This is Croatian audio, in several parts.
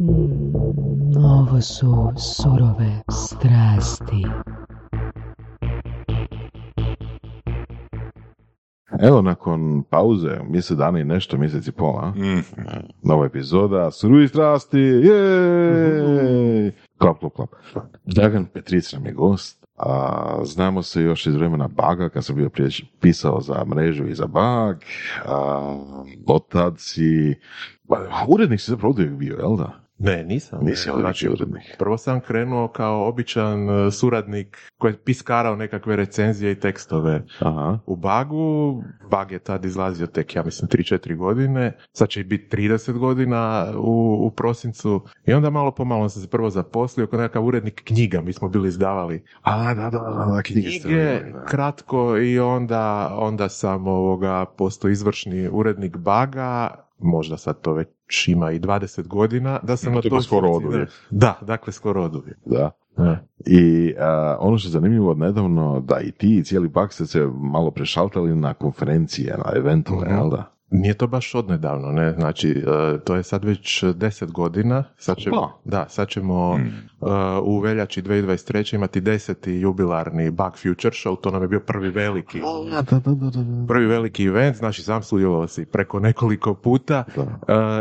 Mm, ovo su surove strasti. Evo, nakon pauze, mjesec dana i nešto, mjesec i pola, Mm. nova epizoda, surovi strasti, jej! Klap, klap, klap. Dragan Petric nam je gost, a znamo se još iz vremena Baga, kad sam bio prije pisao za mrežu i za Bag, a, od tad si, ba, urednik si zapravo uvijek bio, jel da? Ne, nisam. Nisi znači, urednik. Prvo sam krenuo kao običan e, suradnik koji je piskarao nekakve recenzije i tekstove Aha. u Bagu. Bag je tad izlazio tek, ja mislim, 3-4 godine. Sad će biti 30 godina u, u prosincu. I onda malo po malo sam se prvo zaposlio kao nekakav urednik knjiga. Mi smo bili izdavali A, da, da, da, da, knjige knjige kratko i onda, onda sam ovoga postao izvršni urednik Baga. Možda sad to već ima i 20 godina da sam na To skoro oduvijek. Da, dakle skoro oduvijek. Da. Da. I a, ono što je zanimljivo nedavno, da i ti i cijeli bak ste se malo prešaltali na konferencije, na eventove, Mhm. jel da? Nije to baš odnedavno, ne, znači e, to je sad već 10 godina, sad ćemo, Opa. da, sad ćemo Mm. e, u veljači 2023. imati deseti jubilarni Bug Future Show, to nam je bio prvi veliki, Da, da, da, da, da. prvi veliki event, znači sam sudjelovao si preko nekoliko puta e,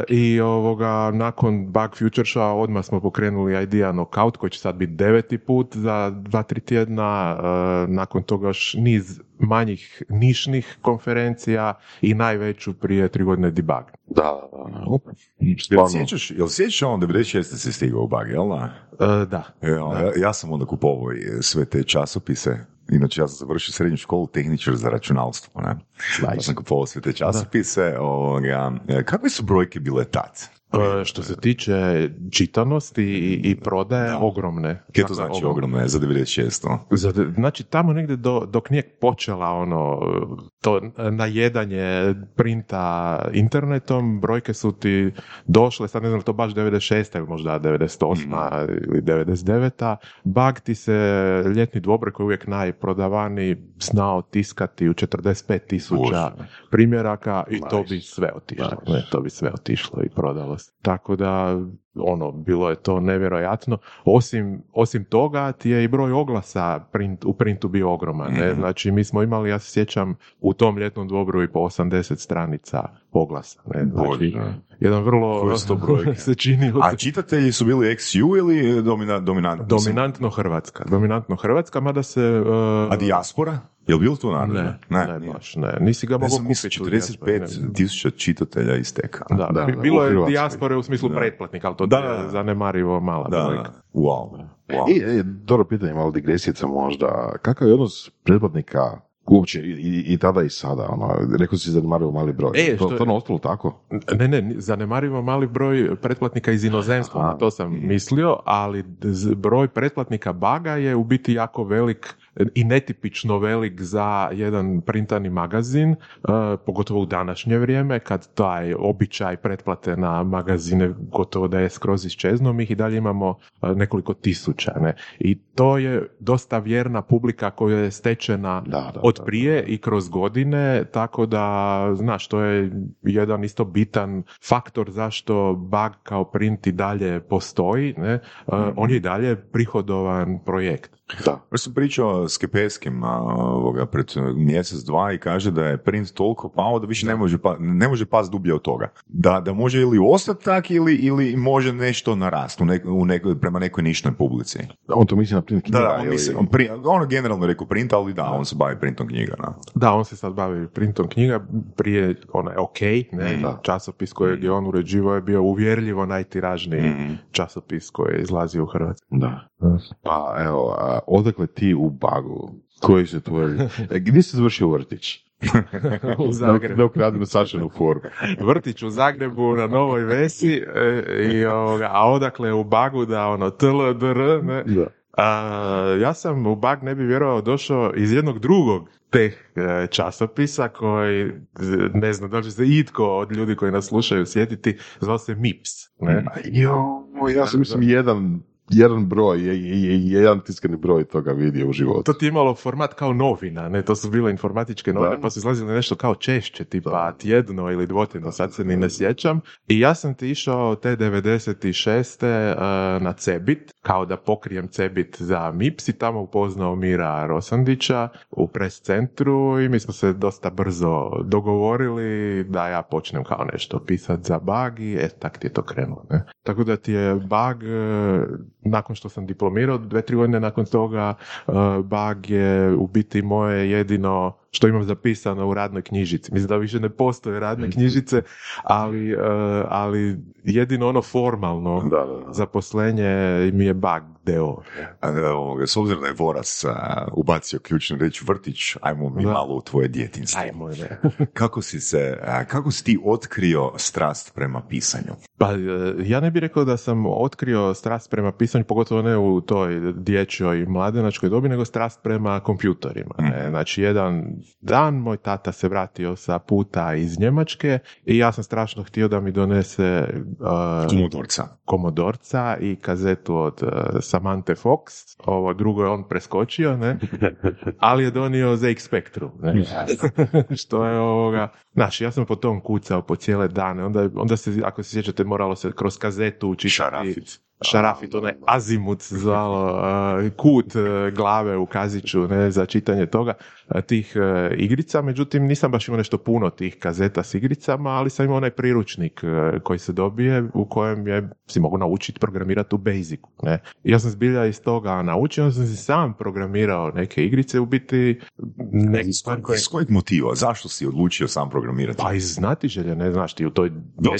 i ovoga, nakon Bug Future Showa odmah smo pokrenuli Idea Knockout koji će sad biti deveti put za dva, tri tjedna, e, nakon toga još niz manjih nišnih konferencija i najveću prije tri godine debug. Da, da, da. Op. Jel sjećaš, jel sjećaš ono 96. si stigao u Bag, jel da? E, da. E, ja, ja sam onda kupovao i sve te časopise. Inače, ja sam završio srednju školu tehničar za računalstvo. Ne? Pa sam kupovao sve te časopise. Ovoga. E, Kakve su brojke bile tad? E, što se tiče čitanosti i, i prodaje, ogromne. Kaj to Dakle, znači ogromno je za 96. Za- Znači, tamo negdje do, dok nije počela ono, to najedanje printa internetom, brojke su ti došle, sad ne znam, to baš 96. ili možda 98. ili 99. Bug ti se ljetni dvobroj koji je uvijek najprodavaniji znao tiskati u 45 tisuća primjeraka i to bi sve otišlo. Ne, to bi sve otišlo i prodalo se. Tako da, ono, bilo je to nevjerojatno. Osim, osim toga ti je i broj oglasa print, u printu bio ogroman. Ne? Mhm. Znači, mi smo imali, ja se sjećam, u tom ljetnom dvobroju i po 80 stranica oglasa. Ne? Znači, jedan vrlo se čini A čitatelji su bili XU ili domina, dominant? mislim, dominantno Hrvatska. Dominantno Hrvatska, mada se... uh, A dijaspora? Jel bilo to naravno? ne, ne, nije. baš ne. Nisi ga mogao kupiti. u dijaspori, ne. 45 tisuća čitatelja iz teka. Da, Da, da, bilo je dijaspore u smislu Da. pretplatnika, ali to Da, je zanemarivo mala Da, brojka. da. Wow. wow. I, e, dobro pitanje, malo digresijica možda. Kakav je odnos pretplatnika uopće i, i, i tada i sada? Ono, rekao si zanemario mali broj. E, to, što je- to je ostalo tako? Ne, ne, zanemarivo mali broj pretplatnika iz inozemstva, Aha. na to sam mislio, ali broj pretplatnika baga je u biti jako velik i netipično velik za jedan printani magazin, eh, pogotovo u današnje vrijeme, kad taj običaj pretplate na magazine gotovo da je skroz iščeznuo, mi ih i dalje imamo eh, nekoliko tisuća. Ne? I to je dosta vjerna publika koja je stečena Da, da, od da, prije i kroz godine, tako da, znaš, to je jedan isto bitan faktor zašto bug kao print i dalje postoji, ne? Uh, on je i dalje prihodovan projekt. Da. Baš sam pričao s Kepeskim ovoga, pred mjesec, dva i kaže da je print toliko pao da više ne može, pa, ne može pas dublje od toga. Da, da može ili ostati tak ili, ili može nešto narast u nek, u nekoj- prema nekoj nišnoj publici. On to misli na print knjiga. Da, on, ili- misli, on, pri, on je generalno rekao print, ali da, on se bavi printom knjiga. Da. Da, on se sad bavi printom knjiga, prije ona je ok, ne, Da. časopis kojeg je on uređivao je bio uvjerljivo najtiražniji Mhm. časopis koji je izlazio u Hrvatsku. Da. Pa evo, a, odakle ti u bagu? Koji su tvoji... E, gdje si završio vrtić? u Zagrebu. Da ukradem sačenu formu. vrtić u Zagrebu na Novoj Vesi e, i ovoga, a odakle u Bagu da ono TLDR, ne? Da. A, ja sam u Bag ne bi vjerovao došao iz jednog drugog teh e, časopisa koji, ne znam da li će se itko od ljudi koji nas slušaju sjetiti, zvao se MIPS. Ne? Jo, ja sam mislim jedan jedan broj, je, je, je- jedan tiskani broj toga vidio u životu. To ti je imalo format kao novina, ne, to su bile informatičke novine, Da. pa su izlazile nešto kao češće, tipa tjedno ili dvotjedno, sad se ni ne sjećam. I ja sam ti išao te 96. eh, na Cebit, kao da pokrijem Cebit za MIPS i tamo upoznao Mira Rosandića u pres centru i mi smo se dosta brzo dogovorili da ja počnem kao nešto pisati za bug i e, tak ti je to krenulo. Ne? Tako da ti je bug, eh, nakon što sam diplomirao, dve, tri godine nakon toga, eh, bug je u biti moje jedino što imam zapisano u radnoj knjižici. Mislim da više ne postoje radne knjižice, ali, eh, ali jedino ono formalno Da, da, da. zaposlenje mi je bug deo. Ovoga, S obzirom da je Voras a, ubacio ključnu reč vrtić, ajmo mi Da. malo u tvoje djetinstvo. Ajmo. Kako si se, kako si ti otkrio strast prema pisanju? Pa e, ja ne bih rekao da sam otkrio strast prema pisanju, pogotovo ne u toj dječjoj mladenačkoj dobi, nego strast prema kompjutorima. ne. Znači, jedan dan moj tata se vratio sa puta iz Njemačke i ja sam strašno htio da mi donese uh, Komodorca. Komodorca i kazetu od uh, Samantha Fox. Ovo drugo je on preskočio, ne? Ali je donio ZX Spectrum, ne? Što je ovoga... Znaš, ja sam po tom kucao po cijele dane. Onda, onda se, ako se sjećate, moralo se kroz kazetu učitati... Šarafit. Šarafit, onaj azimut se zvalo, uh, kut uh, glave u kaziću ne, za čitanje toga, uh, tih igrica, međutim nisam baš imao nešto puno tih kazeta s igricama, ali sam imao onaj priručnik koji se dobije u kojem je, si mogu naučiti programirati u Basicu. Ne. Ja sam zbilja iz toga naučio, sam si sam programirao neke igrice, u biti neke Iz kojeg, koje... iz kojeg motiva? Zašto si odlučio sam programirati? Pa iz znatiželja, ne znaš ti u toj...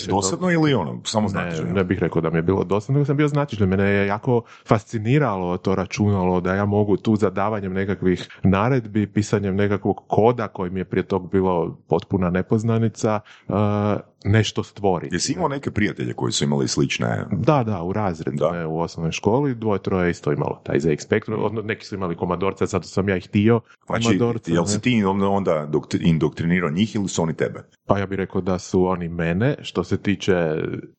Dosadno ili ono? Samo ne, znači. ne bih rekao da mi je bilo dosadno, nego sam bio znatiželj. Mene je jako fasciniralo to računalo da ja mogu tu zadavanjem nekakvih naredbi, pisanjem nekakvog koda koji mi je prije tog bilo potpuna nepoznanica, uh, nešto stvoriti. Jesi imao neke prijatelje koji su imali slične... Da, da, u razredu, Da. ne, u osnovnoj školi, dvoje, troje isto imalo taj ZX Spectrum, odno- neki su imali komadorca, zato sam ja ih htio Znači, komadorca. jel si ti onda, onda dokt- indoktrinirao njih ili su oni tebe? Pa ja bih rekao da su oni mene, što se tiče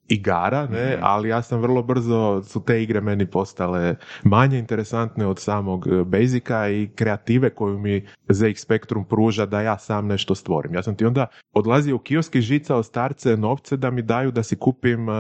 igara, ne, Mhm. ali ja sam vrlo brzo, su te igre meni postale manje interesantne od samog e, Basica i kreative koju mi ZX Spectrum pruža da ja sam nešto stvorim. Ja sam ti onda odlazio u kioski žicao starce novce da mi daju da si kupim e,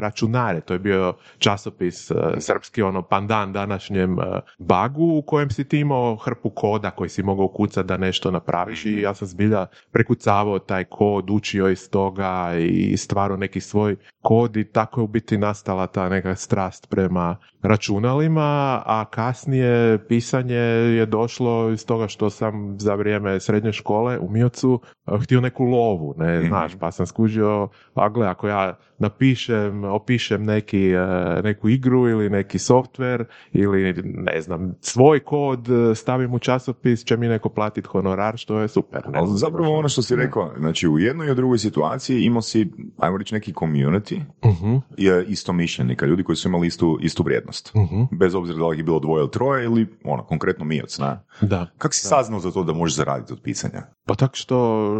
računare. To je bio časopis e, srpski, ono pandan današnjem e, bagu u kojem si ti imao hrpu koda koji si mogao kucati da nešto napraviš i ja sam zbilja prekucavao taj kod, učio iz toga i stvarao neki svoj kod i tako je u biti nastala ta neka strast prema računalima, a kasnije pisanje je došlo iz toga što sam za vrijeme srednje škole u Miocu eh, htio neku lovu, ne Mhm. znaš, pa sam skužio, a gle, ako ja napišem, opišem neki, eh, neku igru ili neki softver ili ne znam, svoj kod eh, stavim u časopis, će mi neko platiti honorar, što je super. Ne? Ali zapravo ono što si rekao, znači u jednoj i u drugoj situaciji imao si, ajmo reći, neki community Mhm, je isto mišljenika, ljudi koji su imali istu, istu vrijednost. mhm, Bez obzira da li je bilo dvoje ili troje ili ono, konkretno mijoc, ne? Da. Kako si saznao za to da možeš zaraditi od pisanja? Pa tako što,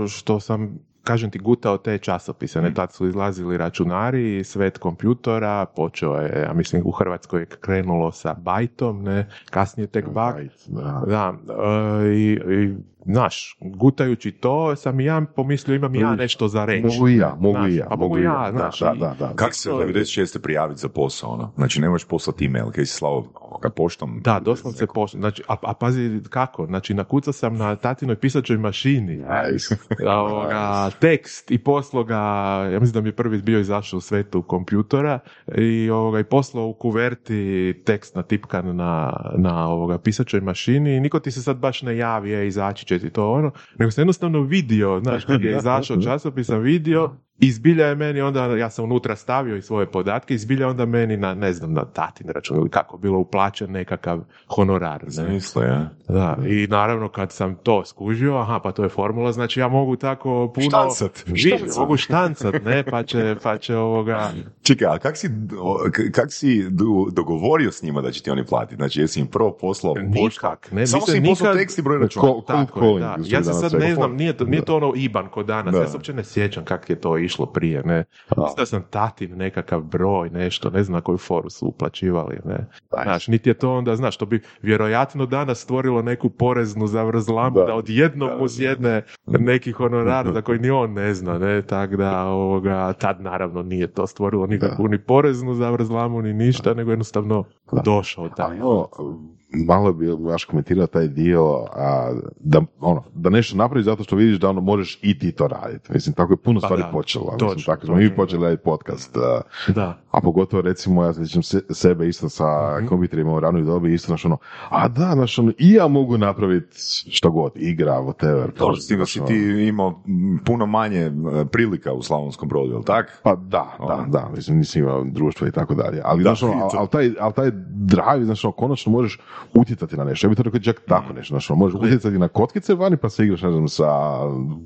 što sam, kažem ti, gutao te časopise. Ne, tad su izlazili računari, svet kompjutora, počeo je, ja mislim, u Hrvatskoj je krenulo sa bajtom, ne, kasnije tek bak. Da. Da, e, i, i, znaš, gutajući to, sam i ja pomislio, imam i ja nešto za reći. Mogu i ja, mogu Znaš, i ja. pa mogu i ja, Da, znaš, Da, da, da. Kako se to je- 96. prijaviti za posao, ono? Znači, ne možeš poslati email, kaj si slao ovoga poštom? Da, doslovce pošlo. Znači, a, a pazi kako, znači nakucao sam na tatinoj pisačoj mašini. Nice. Ovoga, tekst i poslao ga, ja mislim da mi je prvi bio izašao u svetu kompjutora i, ovoga, i poslao u kuverti tekst natipkan na, na ovoga, pisačoj mašini i niko ti se sad baš ne javi, e, izaći će ti to ono, nego sam jednostavno vidio, znaš, kad je izašao časopis sam vidio i zbilja je meni onda, ja sam unutra stavio i svoje podatke i zbilja onda meni na, ne znam, na tatin račun ili kako bilo uplaćen nekakav honorar. Ne? Smisle, ja. Da, i naravno kad sam to skužio, aha, pa to je formula, znači ja mogu tako puno... Štancat. Štancat. Mogu štancat, ne, pa će, pa će ovoga... Čekaj, a kak si, kak si do- dogovorio s njima da će ti oni platiti? Znači, jesi im prvo poslao? Nikak, ne, Samo si im poslao nikad- tekst i broj računa. Ko- Tako calling, je, da. Ja se sad ne znam, nije to, nije to ono IBAN ko danas, Da. ja se uopće ne sjećam kak je to išlo prije, ne. Mislio sam tatin nekakav broj, nešto, ne znam na koju foru su uplaćivali, ne. Znaš, niti je to onda, znaš, to bi vjerojatno danas stvorilo neku poreznu zavrzlamu da, Da. odjednom uz jedne neki honorar za koji ni on ne zna, ne, tako da ovoga, tad naravno nije to stvorilo nikakvu ni poreznu zavrzlamu ni ništa, nego jednostavno došao taj. Ali ovo, malo bi baš komentirao taj dio a, da, ono, da nešto napraviš zato što vidiš da ono možeš i ti to raditi. Mislim, tako je puno Pa stvari da, počelo. točno, Mislim, tako smo mi počeli raditi podcast. a, Da. a pogotovo recimo ja se sebe isto sa Mhm. kompjuterima u ranoj dobi isto znaš ono, a da, znaš ono, i ja mogu napraviti što god, igra, whatever. Dobro, s tim da si Znaš, ti ono, imao puno manje e, prilika u Slavonskom brodu, jel tak? Pa da, da, da, mislim, nisi imao društvo i tako dalje. Ali, Da, znaš, ono, ali, to- ali taj, ali taj drive, znaš, ono, konačno možeš utjecati na nešto. Ja bih to rekao čak tako nešto, znaš, ono, možeš utjecati na kockice vani pa se igraš, ne znam, sa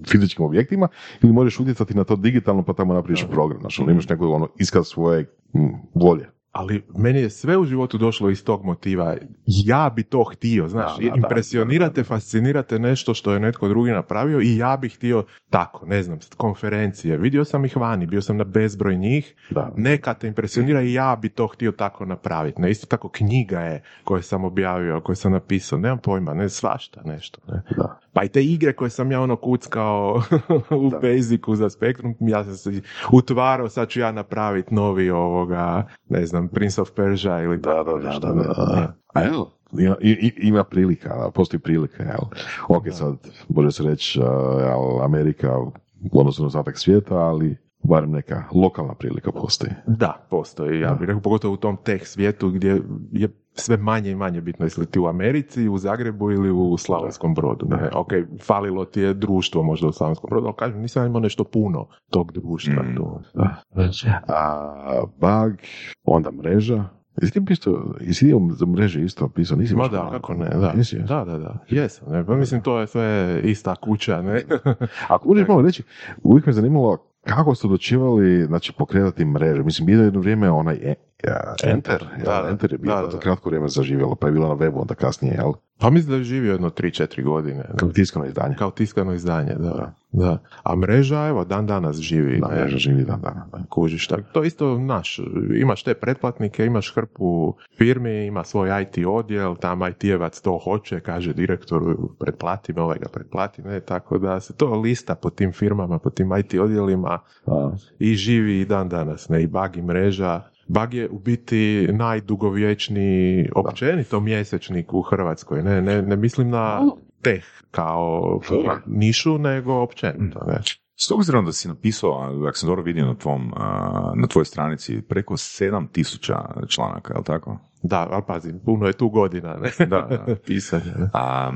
fizičkim objektima ili možeš utjecati na to digitalno pa tamo napraviš program, ono, imaš neku, ono, iskaz svoje mm, volje. Ali meni je sve u životu došlo iz tog motiva. Ja bi to htio, znaš, Da, da, da, impresionirate, fascinirate nešto što je netko drugi napravio i ja bih htio tako, ne znam, konferencije. Vidio sam ih vani, bio sam na bezbroj njih, Da. neka te impresionira i ja bi to htio tako napraviti. Ne, isto tako knjiga je koje sam objavio, koje sam napisao, nemam pojma, ne, svašta nešto. Ne. Da. Pa i te igre koje sam ja ono kuckao u Basicu za Spectrum, ja sam se utvarao, sad ću ja napraviti novi ovoga, ne znam, Prince of Persia ili Da, tako da, da, nešto, da, da. A evo, ima, ima prilika, da, postoji prilika, jel? Ok, sad, može se reći, uh, jel, Amerika u odnosu na ostatak svijeta, ali barem neka lokalna prilika postoji. Da, postoji, ja bih rekao, pogotovo u tom teh svijetu gdje je sve manje i manje bitno jesi li ti u Americi, u Zagrebu ili u Slavonskom brodu. Ne? Ok, falilo ti je društvo možda u Slavonskom brodu, ali kažem, nisam imao nešto puno tog društva Mm. tu. A bug, onda mreža. Jesi ti pisao, jesi ti za mreže isto pisao? Nisi Ma da, kako ne, da. Jesi, jesi? Da, da, da. Jesam, ne, pa mislim to je sve ista kuća, ne. Ako možeš malo reći, uvijek me zanimalo kako su odlučivali, znači, pokretati mreže. Mislim, bilo je jedno vrijeme onaj e- Enter, jel? Da, da. Enter je bilo Da, da. za kratko vrijeme zaživjelo, pa je bilo na webu onda kasnije, jel? Pa mislim da je živio jedno 3-4 godine. Kao tiskano izdanje. Kao tiskano izdanje, da. da. A mreža, evo, dan danas živi. Da, mreža živi dan dana. da. Kužiš, tak. to isto naš, imaš te pretplatnike, imaš hrpu firmi, ima svoj IT odjel, tam IT-evac to hoće, kaže direktoru pretplati me, ovaj ga pretplati, ne, tako da se to lista po tim firmama, po tim IT odjelima i živi i dan danas, ne, i bug i mreža. Bug je u biti najdugovječniji općenito mjesečnik u Hrvatskoj, ne, ne, ne mislim na teh kao nišu, nego općenito, ne. S obzirom da si napisao, ako sam dobro vidio na, tvom, na tvojoj stranici, preko 7000 članaka, je li tako? Da, ali pazi, puno je tu godina, ne? Da, da. Pisanja, ne? A,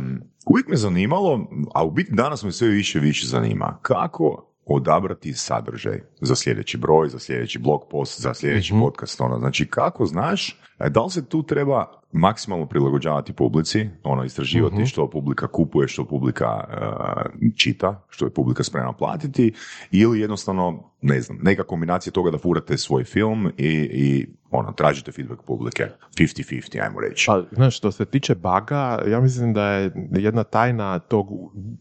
uvijek me zanimalo, a u biti danas me sve više više zanima, kako odabrati sadržaj za sljedeći broj, za sljedeći blog post, za sljedeći Mhm. podcast. Ono. Znači, kako znaš, e, da li se tu treba maksimalno prilagođavati publici, ono, istraživati Mhm. što publika kupuje, što publika e, čita, što je publika spremna platiti, ili jednostavno, ne znam, neka kombinacija toga da furate svoj film i, i ono, tražite feedback publike. 50-50, ajmo reći. Pa, znaš, što se tiče baga, ja mislim da je jedna tajna tog,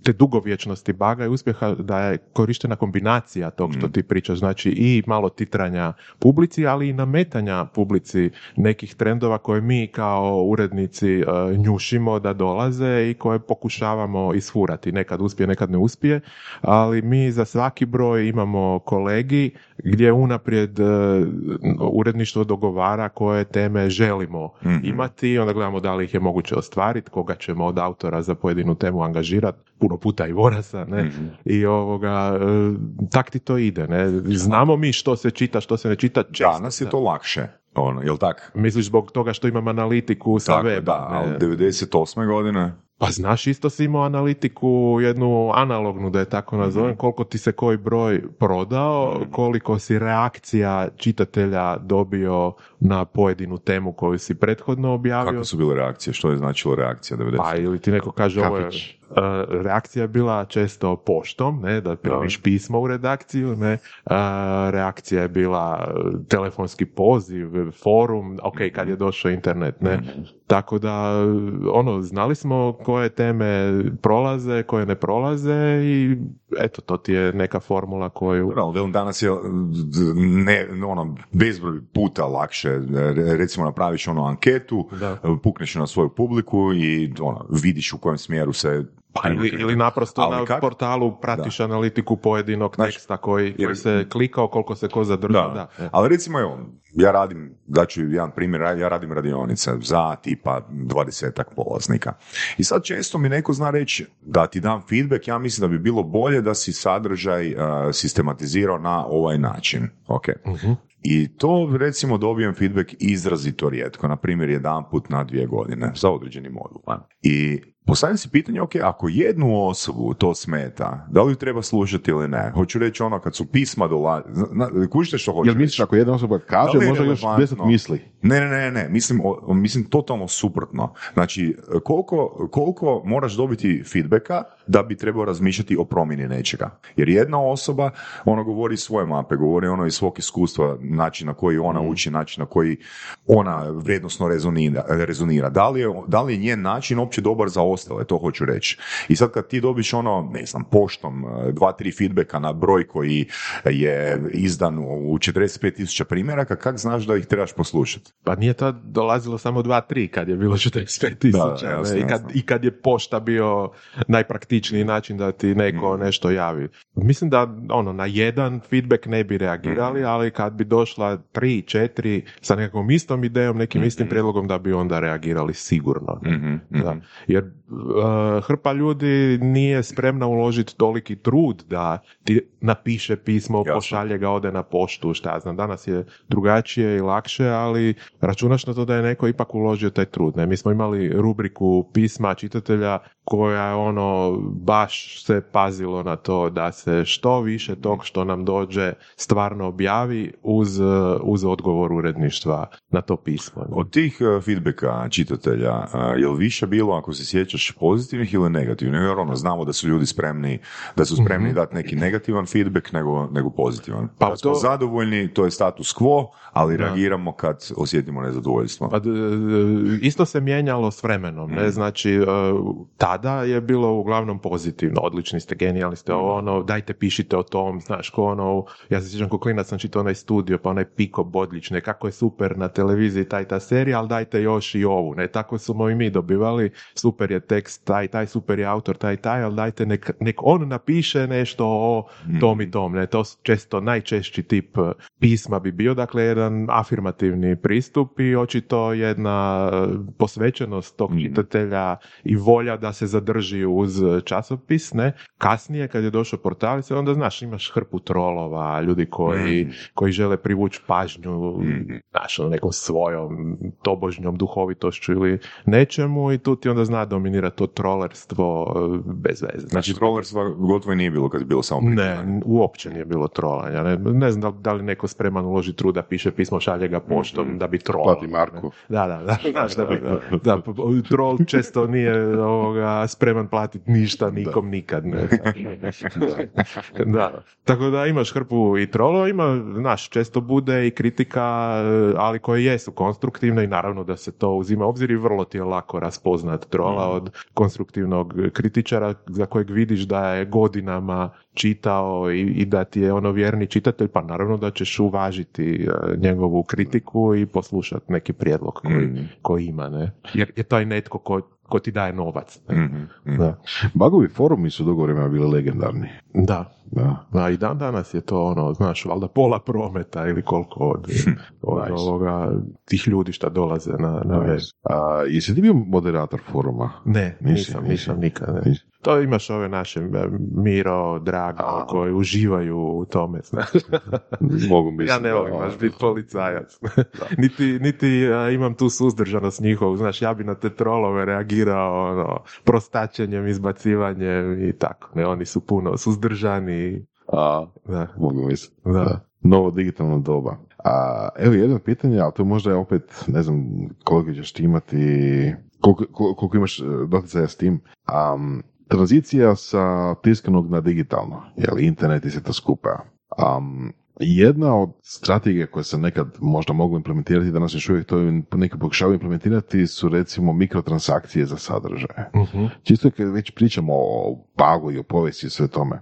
te dugovječnosti baga i uspjeha da je korištena kombinacija tog što ti pričaš, znači i malo titranja publici, ali i nametanja publici nekih trendova koje mi kao urednici e, njušimo da dolaze i koje pokušavamo isfurati. Nekad uspije, nekad ne uspije, ali mi za svaki broj imamo kolegi gdje unaprijed e, uredništvo dogovara koje teme želimo Mhm. imati onda gledamo da li ih je moguće ostvariti, koga ćemo od autora za pojedinu temu angažirati, puno puta i Vorasa, ne, Mhm. i ovoga, e, tak ti to ide, ne, znamo mi što se čita, što se ne čita, često Danas je to lakše, ono, jel tak? Misliš zbog toga što imam analitiku sa Tako, weba, da, ali ne? 98. godine, Pa znaš, isto si imao analitiku, jednu analognu, da je tako nazovem, koliko ti se koji broj prodao, koliko si reakcija čitatelja dobio na pojedinu temu koju si prethodno objavio. kakve su bile reakcije? Što je značilo reakcija 90? Pa ili ti neko kaže ovo je, e, reakcija je bila često poštom, ne, da primiš pismo u redakciju, ne, e, reakcija je bila telefonski poziv, forum, ok, kad je došao internet, ne, tako da, ono, znali smo koje teme prolaze, koje ne prolaze i eto, to ti je neka formula koju... Ali velim, danas je ne, ono, bezbroj puta lakše. Re- Recimo, napraviš ono anketu, Da. pukneš na svoju publiku i ono, vidiš u kojem smjeru se Pa ili, ili naprosto Ali na kak- portalu pratiš analitiku pojedinog Znači, teksta koji, koji jer- se klikao, koliko se ko zadržao. Da. Da. Ali recimo, evo, ja radim, daću jedan primjer, ja radim radionice za tipa dvadesetak polaznika. I sad često mi neko zna reći da ti dam feedback, ja mislim da bi bilo bolje da si sadržaj uh, sistematizirao na ovaj način. Ok. Mhm. I to recimo dobijem feedback izrazito rijetko, na primjer jedan put na dvije godine za određeni modul. I postavljam si pitanje, ok, ako jednu osobu to smeta, da li ju treba slušati ili ne? Hoću reći ono, kad su pisma dolaze, kužite što hoću Jel misliš ako jedna osoba kaže, možda još deset misli? Ne, ne, ne, ne, mislim, o- mislim totalno suprotno. Znači, koliko, koliko moraš dobiti feedbacka da bi trebao razmišljati o promjeni nečega. Jer jedna osoba, ona govori svoje mape, govori ono iz svog iskustva, način na koji ona uči, način na koji ona vrijednosno rezonira. rezonira. Da, li je, da li je njen način uopće dobar za ostale, to hoću reći. I sad kad ti dobiš ono, ne znam, poštom, eh, dva, tri feedbacka na broj koji je izdan u 45.000 primjeraka, kak znaš da ih trebaš poslušati? Pa nije to dolazilo samo dva, tri kad je bilo 45 tisuća. I. I kad je pošta bio najpraktičniji način da ti neko Mm. nešto javi. Mislim da ono, na jedan feedback ne bi Mm. reagirali, ali kad bi došla tri, četiri sa nekom istom idejom, nekim istim prijedlogom da bi onda reagirali sigurno. Mhm, Da. Jer uh, hrpa ljudi nije spremna uložiti toliki trud da ti napiše pismo, Jasno. pošalje ga, ode na poštu, šta ja znam. Danas je drugačije i lakše, ali računaš na to da je neko ipak uložio taj trud. Ne? Mi smo imali rubriku pisma čitatelja koja je ono baš se pazilo na to da se što više tog što nam dođe stvarno objavi uz, uh, uz odgovor uredništva na to pismo. ne? Od tih uh, feedbacka čitatelja, je li više bilo, ako se sjećaš, pozitivnih ili negativnih? Jer ono, znamo da su ljudi spremni, da su spremni dati neki negativan feedback nego, nego pozitivan. Mhm. Pa kad smo to- zadovoljni, to je status quo, ali Da. reagiramo kad osjetimo nezadovoljstvo. Pa, d- d- isto se mijenjalo s vremenom, ne, znači e, tada je bilo uglavnom pozitivno, odlični ste, genijalni ste, ovo, ono, dajte pišite o tom, znaš, ko ono, ja se sjećam ko klinac sam čitao onaj studio, pa onaj Piko Bodlić, ne, kako je super na televiziji taj ta serija, ali dajte još i ovu, ne, tako smo i mi dobivali, super je tekst, taj, taj, super je autor, taj, taj, ali dajte nek, nek on napiše nešto o tom i tom, ne, to često najčešći tip e, pisma bi bio, dakle, jedan afirmativni pristup i očito jedna e, posvećenost tog čitatelja i volja da se zadrži uz časopis, ne. Kasnije, kad je došao portal, se onda, znaš, imaš hrpu trolova, ljudi koji, koji žele privući pažnju, znaš, ono, nekom svojom tobožnjom duhovitošću ili nečemu i tu ti onda zna dominirati to trolerstvo e, bez veze. Znači, trollerstva gotovo i nije bilo kad je bilo samo. Ne, uopće nije bilo trolanja. Ne, ne znam da, da li neko spreman uloži trud da piše pismo, šalje ga poštom, da bi trolao. Plati Marku. Da, da, da. Znaš, da, bi, da, troll često nije ovoga, spreman platiti ništa nikom nikad. Ne. da. Tako da imaš hrpu i trolova, ima, znaš, često bude i kritika, eh, ali koje jesu konstruktivne i naravno da se to uzima obzir i vrlo ti je lako raspoznat trola od konstruktivnog kritičara za kojeg vidiš da je godinama čitao i, i da ti je ono vjerni čitatelj, pa naravno da ćeš uvažiti eh, njegovu kritiku i poslušati neki prijedlog koji, Mm. koji ima, ne? Jer je taj netko ko, ko ti daje novac. Ne? Mhm, mhm. Da. Bagovi forumi su dugo vremena bili legendarni. da. Da. Da, i dan danas je to ono, znaš, valjda pola prometa ili koliko od, od Nice. ovoga, tih ljudi šta dolaze na, na web. A, jesi ti bio moderator foruma? Ne, Nisi, nisam, nisi. nisam nikad. Ne. Nisi. To imaš ove naše e, Miro, Drago, A. koji uživaju u tome, znaš. Mogu misliti. Ja ne volim baš biti policajac. niti niti a, imam tu suzdržanost njihovu, znaš, ja bi na te trolove reagirao ono, prostačenjem, izbacivanjem i tako. Ne, oni su puno suzdržani. A, Da, mogu misliti. da. Novo digitalno doba. A, evo jedno pitanje, ali to možda je opet, ne znam koliko ćeš ti imati, koliko, koliko imaš e, doticaja s tim. Am, tranzicija sa tiskanog na digitalno, jel, internet i sve to skupa. Am, jedna od strategija koje se nekad možda moglo implementirati, danas još uvijek to neki pokušavaju implementirati, su recimo mikrotransakcije za sadržaje. Mhm. Čisto kad već pričamo o bagu i o povijesti i sve tome,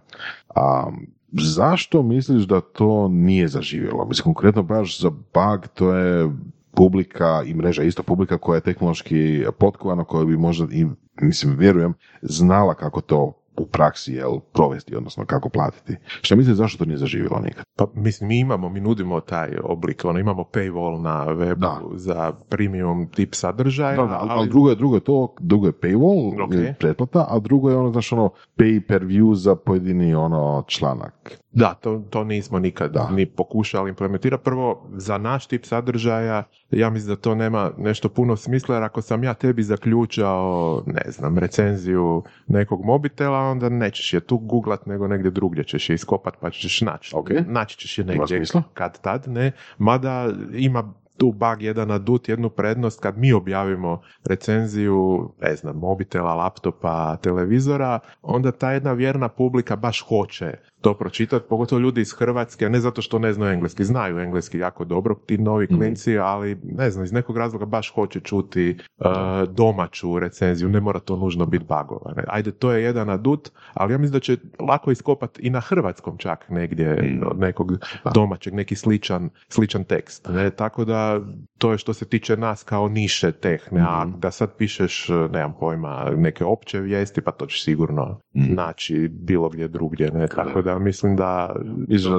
a, zašto misliš da to nije zaživjelo? Mislim, konkretno baš za bug to je publika i mreža isto publika koja je tehnološki potkovana, koja bi možda i, mislim, vjerujem, znala kako to u praksi jel, provesti, odnosno kako platiti. Šta misliš zašto to nije zaživjelo nikad? Pa mislim, mi imamo, mi nudimo taj oblik, ono, imamo paywall na webu Da. za premium tip sadržaja, Da, da, ali, drugo je, drugo je to, drugo je paywall, Ok. je pretplata, a drugo je ono, znaš, ono, pay per view za pojedini ono članak. Da, to, to nismo nikad Da. ni pokušali implementirati. Prvo, za naš tip sadržaja, ja mislim da to nema nešto puno smisla, jer ako sam ja tebi zaključao, ne znam, recenziju nekog mobitela, onda nećeš je tu googlat, nego negdje drugdje ćeš je iskopat, pa ćeš naći. Ok. Naći ćeš je negdje kad tad, ne. Mada ima tu bug jedan adut, jednu prednost kad mi objavimo recenziju, ne znam, mobitela, laptopa, televizora, onda ta jedna vjerna publika baš hoće to pročitati, pogotovo ljudi iz Hrvatske, ne zato što ne znaju engleski, znaju engleski jako dobro, ti novi klinci, ali ne znam, iz nekog razloga baš hoće čuti uh, domaću recenziju, ne mora to nužno biti bagova. Ne. Ajde, to je jedan adut, ali ja mislim da će lako iskopati i na hrvatskom čak negdje od nekog domaćeg, neki sličan, sličan tekst. Ne? Tako da to je što se tiče nas kao niše tehne, a da sad pišeš, nemam pojma, neke opće vijesti, pa to ćeš sigurno naći bilo gdje drugdje. Ne? Tako da mislim da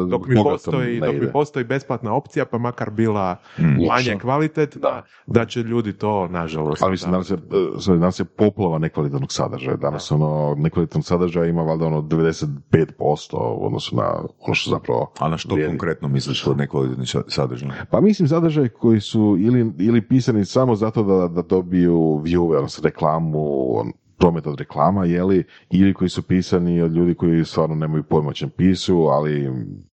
dok mi, postoji, dok mi postoji besplatna opcija, pa makar bila manje kvalitetna, da će ljudi to, nažalost, Ali mislim, da. danas je, danas je poplava nekvalitetnog sadržaja. Danas ono, nekvalitetnog sadržaja ima valjda ono 95% u odnosu na ono što zapravo A na što vrijedi. konkretno misliš kod nekvalitetni sa- sadržaj? Pa mislim sadržaj koji su ili, ili pisani samo zato da, da dobiju view, odnosno reklamu, on- promet od reklama, jeli, ili koji su pisani od ljudi koji stvarno nemaju pojma čem pisu, ali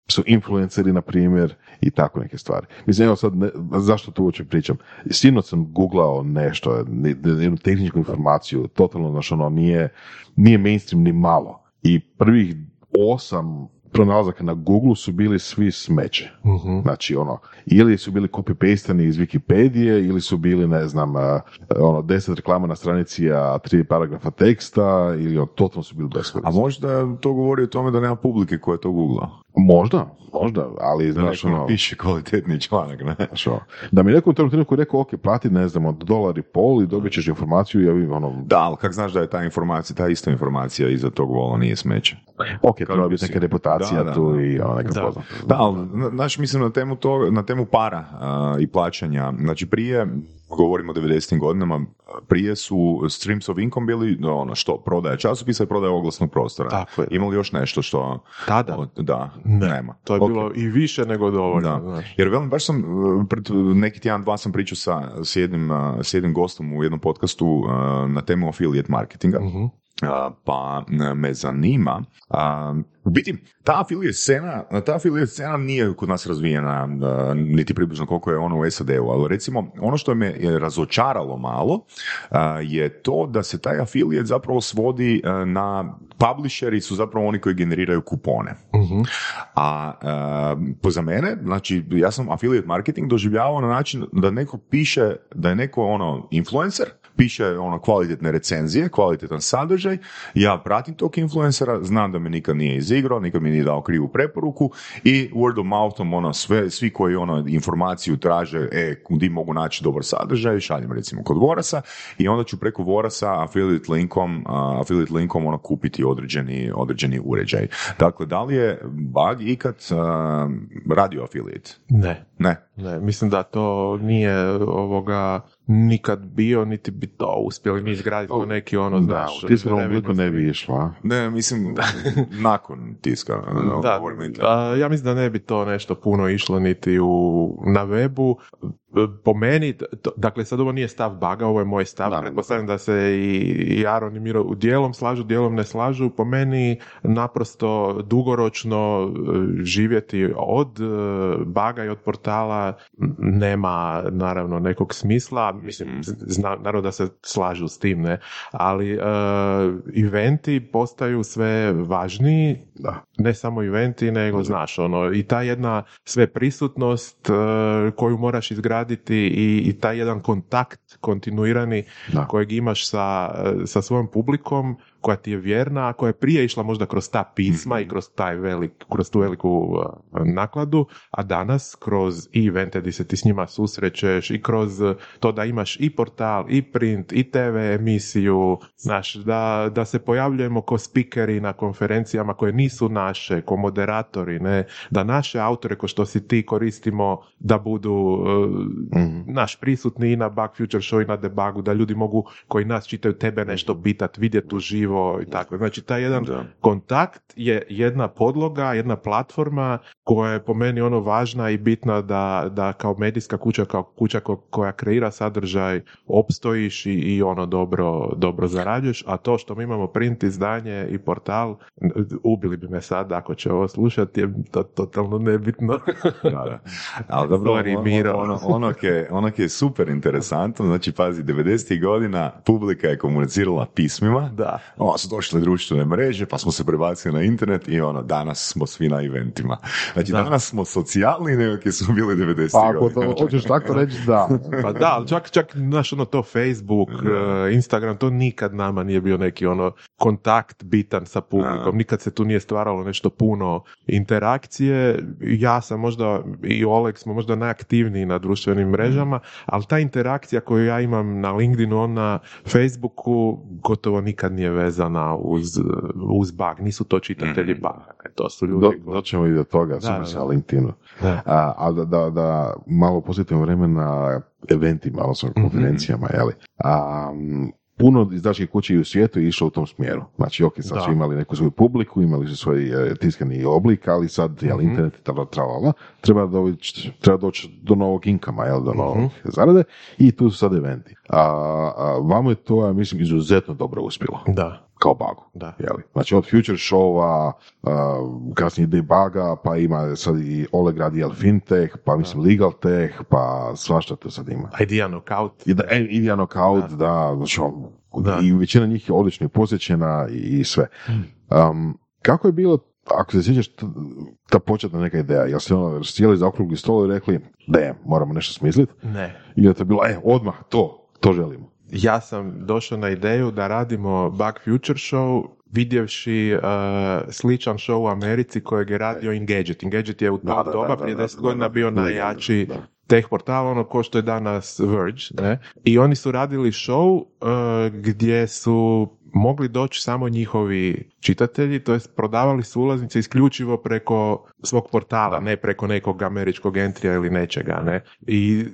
su influenceri, na primjer, i tako neke stvari. Mislim, evo sad, ne, zašto to uopće pričam? Sinoć sam googlao nešto, ne- jednu tehničku informaciju, totalno, znaš, ono, nije, nije mainstream ni malo. I prvih osam pronalazaka na Google su bili svi smeće. Mhm. Znači, ono, ili su bili copy-pastani iz Wikipedije, ili su bili, ne znam, a, ono, deset reklama na stranici, a tri paragrafa teksta, ili ono, totalno su bili A beskorisni. možda to govori o tome da nema publike koja to googla. Možda, možda, ali, Da znaš, ono, piše kvalitetni članak, ne? znaš, ono, da mi neko u tom trenutku rekao, ok, plati, ne znam, od dolar i pol i dobit ćeš informaciju, i ja ono, Da, ali kak znaš da je ta informacija, ta ista informacija iza tog vola nije smeće. ok, Kako treba bi biti si- neka reputacija Da, da, tu da. i ono, neka Da. poznata. Da, ali, zna- znaš, mislim na temu, to, na temu para a, i plaćanja. Znači, prije, govorimo o 90. godinama, prije su streams of income bili no, ono što, prodaja časopisa i prodaja oglasnog prostora. Tako je. Imali još nešto što... Tada? o, Da, Ne. nema. To je Ok. bilo i više nego dovoljno. Da. znaš. Jer velim, baš sam, uh, pred neki tjedan, dva sam pričao sa, s, jednim, uh, s jednim gostom u jednom podcastu uh, na temu affiliate marketinga. Mhm. Pa me zanima, u biti, ta affiliate scena, ta affiliate scena nije kod nas razvijena, niti približno koliko je ona u SAD-u, ali recimo, ono što me je razočaralo malo, je to da se taj affiliate zapravo svodi uh, na publisheri su zapravo oni koji generiraju kupone. Mhm. A e, po za mene, znači ja sam affiliate marketing doživljavao na način da neko piše, da je neko ono influencer, piše ono kvalitetne recenzije, kvalitetan sadržaj, ja pratim tog influencera, znam da me nikad nije izigrao, nikad mi nije dao krivu preporuku i word of mouthom ono sve, svi koji ono informaciju traže, e, gdje mogu naći dobar sadržaj, šaljem recimo kod Vorasa i onda ću preko Vorasa affiliate linkom, a, affiliate linkom ono kupiti određeni, određeni uređaj. Dakle, da li je bug ikad a, radio affiliate? Ne. Ne. Ne, mislim da to nije ovoga nikad bio, niti bi to uspjeli mi izgraditi neki ono, Da, znaš... u tiskanom obliku ne bi išla. Ne, mislim, nakon tiska. ono, Da, a, ja mislim da ne bi to nešto puno išlo niti u, na webu. Po meni, to- dakle sad ovo nije stav Baga, ovo je moj stav, Naravno. pretpostavljam da se i, i Aron i Miro u dijelom slažu, dijelom ne slažu, po meni naprosto dugoročno e, živjeti od e, Baga i od portala nema naravno nekog smisla, mislim, zna, naravno da se slažu s tim, ne, ali e, eventi postaju sve važniji, Da. ne samo eventi, nego znaš, ono, i ta jedna sve prisutnost e, koju moraš izgraditi i, i taj jedan kontakt kontinuirani Da. kojeg imaš sa, sa svojom publikom koja ti je vjerna, a koja je prije išla možda kroz ta pisma i kroz taj velik, kroz tu veliku e, nakladu, a danas kroz i evente gdje se ti s njima susrećeš i kroz to da imaš i portal, i print, i TV emisiju, znaš, da, da se pojavljujemo ko spikeri na konferencijama koje nisu naše, ko moderatori, ne, da naše autore ko što si ti koristimo da budu Mhm. naš prisutni i na Bug Future Show i na debagu, da ljudi mogu koji nas čitaju tebe nešto pitat, vidjeti uživo i tako. Znači, taj jedan Da. kontakt je jedna podloga, jedna platforma koja je po meni ono važna i bitna da, da kao medijska kuća, kao kuća ko- koja kreira sadržaj, opstojiš i, i ono dobro, dobro zarađuješ, a to što mi imamo print, izdanje i portal, ubili bi me sad ako će ovo slušati, je to totalno nebitno. Da, da. Dobro, Sorry, ono, ono, ono je, ono je super interesantno, znači pazi, 90. godina publika je komunicirala pismima, da. Onda su došle društvene mreže, pa smo se prebacili na internet i ono, danas smo svi na eventima. Znači, Da. danas smo socijalni nego kad su bili 90. Pa ako to hoćeš tako reći, da. Pa da, ali čak, čak, znaš, ono to Facebook, eh, Instagram, to nikad nama nije bio neki ono kontakt bitan sa publikom, nikad se tu nije stvaralo nešto puno interakcije, ja sam možda i Oleg smo možda najaktivniji na društvenim mrežama, ali ta interakcija koju ja imam na LinkedInu, on na Facebooku, gotovo nikad nije vezana uz, uz bug, nisu to čitatelji buga, ne, to su ljudi... Do, doćemo i do toga, da, sa da. LinkedInu. Da. A, a da, da, da malo posjetimo vremena eventima, odnosno konferencijama, jeli. A, puno izdačkih kući u svijetu je išlo u tom smjeru. Znači, ok, sad Da. su imali neku svoju publiku, imali su svoj e, tiskani oblik, ali sad, jel, Mhm. internet, tra, tralala, treba doći, treba doći do novog inkama, jel, do novog Mhm. zarade, i tu su sad eventi. A, a vama je to, ja mislim, izuzetno dobro uspjelo, Da, kao bagu. da. Jeli? Znači od Future Showa, uh, kasnije debuga, pa ima sad i Oleg radi jel, fintech, pa mislim legal tech, pa svašta to sad ima. Idea knockout. I da, e, Idea Knockout, da, znači on, Da. i većina njih je odlično posjećena i, i sve. Um, kako je bilo, ako se sjećaš, ta početna neka ideja, jel ste ono, sjeli za okrugli stol i rekli, da je, moramo nešto smisliti, Ne. i da to je bilo, e, odmah, to, to želimo. Ja sam došao na ideju da radimo Bug Future Show vidjevši uh, sličan show u Americi kojeg je radio Engadget. Engadget je u to Da, doba da, prije da, 10 da, godina da, bio da, najjači da. tech portal, ono ko što je danas Verge. Ne? I oni su radili show uh, gdje su mogli doći samo njihovi čitatelji, to jest prodavali su ulaznice isključivo preko svog portala, ne preko nekog američkog entrija ili nečega, ne. I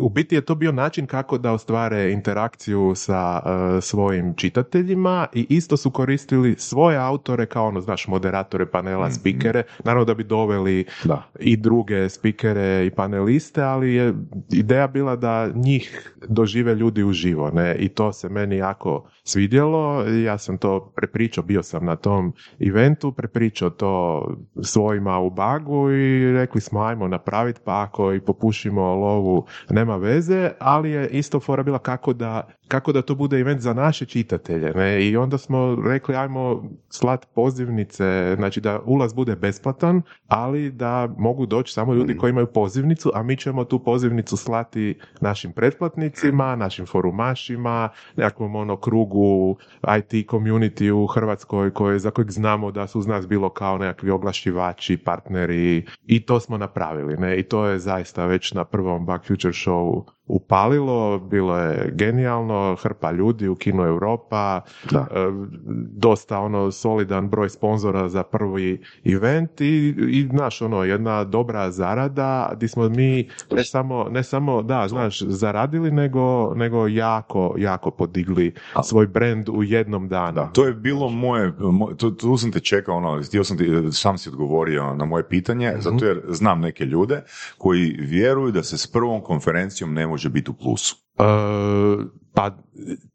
u biti je to bio način kako da ostvare interakciju sa uh, svojim čitateljima i isto su koristili svoje autore kao ono, znaš, moderatore panela, spikere, naravno da bi doveli Da. i druge spikere i paneliste, ali je ideja bila da njih dožive ljudi uživo, ne, i to se meni jako svidjelo, ja sam to prepričao, bio sam na tom eventu, prepričao to svojima u bagu i rekli smo ajmo napraviti, pa ako i popušimo lovu, nema veze, ali je isto fora bila kako da, kako da to bude event za naše čitatelje, ne, i onda smo rekli ajmo slat pozivnice, znači da ulaz bude besplatan, ali da mogu doći samo ljudi koji imaju pozivnicu, a mi ćemo tu pozivnicu slati našim pretplatnicima, našim forumašima, nekakvom ono krugu IT community u Hrvatskoj koje, za kojeg znamo da su uz nas bilo kao nekakvi oglašivači, partneri i to smo napravili. Ne? I to je zaista već na prvom Bug Future Show upalilo, bilo je genijalno, hrpa ljudi u Kino Europa, Da. e, dosta ono solidan broj sponzora za prvi event i, i znaš ono jedna dobra zarada gdje smo mi ne samo, ne samo da znaš zaradili nego, nego jako, jako podigli svoj brand u jednom danu. To je bilo moje, moj, tu, tu sam te čekao, ono, htio sam ti, sam si odgovorio na moje pitanje, Mhm. zato jer znam neke ljude koji vjeruju da se s prvom konferencijom ne može biti u plusu. E, pa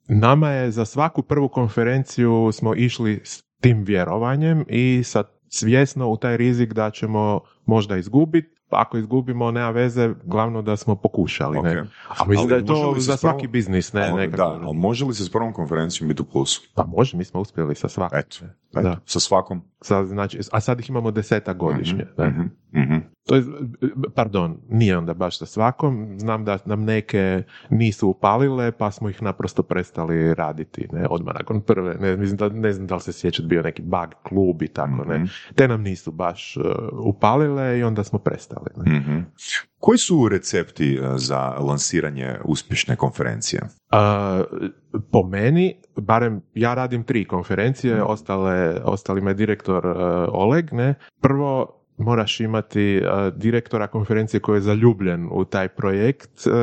nama je za svaku prvu konferenciju smo išli s tim vjerovanjem i sa svjesno u taj rizik da ćemo možda izgubiti. Ako izgubimo, nema veze, glavno da smo pokušali. Ne? Ok. A mislim Ali da je može to za prvom- svaki biznis, ne, nekako. da, ali može li se s prvom konferencijom biti u plusu? Pa može, mi smo uspjeli sa svakom. Eto, eto, Da. sa svakom. Sa, znači, a sad ih imamo deseta godišnje. ne. Mhm, mhm. To je, pardon, nije onda baš sa svakom, znam da nam neke nisu upalile, pa smo ih naprosto prestali raditi, ne, odmah nakon prve, ne, mislim da, ne znam da li se sjećate, bio neki bug klub i tako, ne, Mhm. te nam nisu baš uh, upalile i onda smo prestali, ne. Koji su recepti uh, za lansiranje uspješne konferencije? A, po meni, barem ja radim tri konferencije, Mhm. ostale, ostali me direktor uh, Oleg, ne, prvo moraš imati uh, direktora konferencije koji je zaljubljen u taj projekt uh,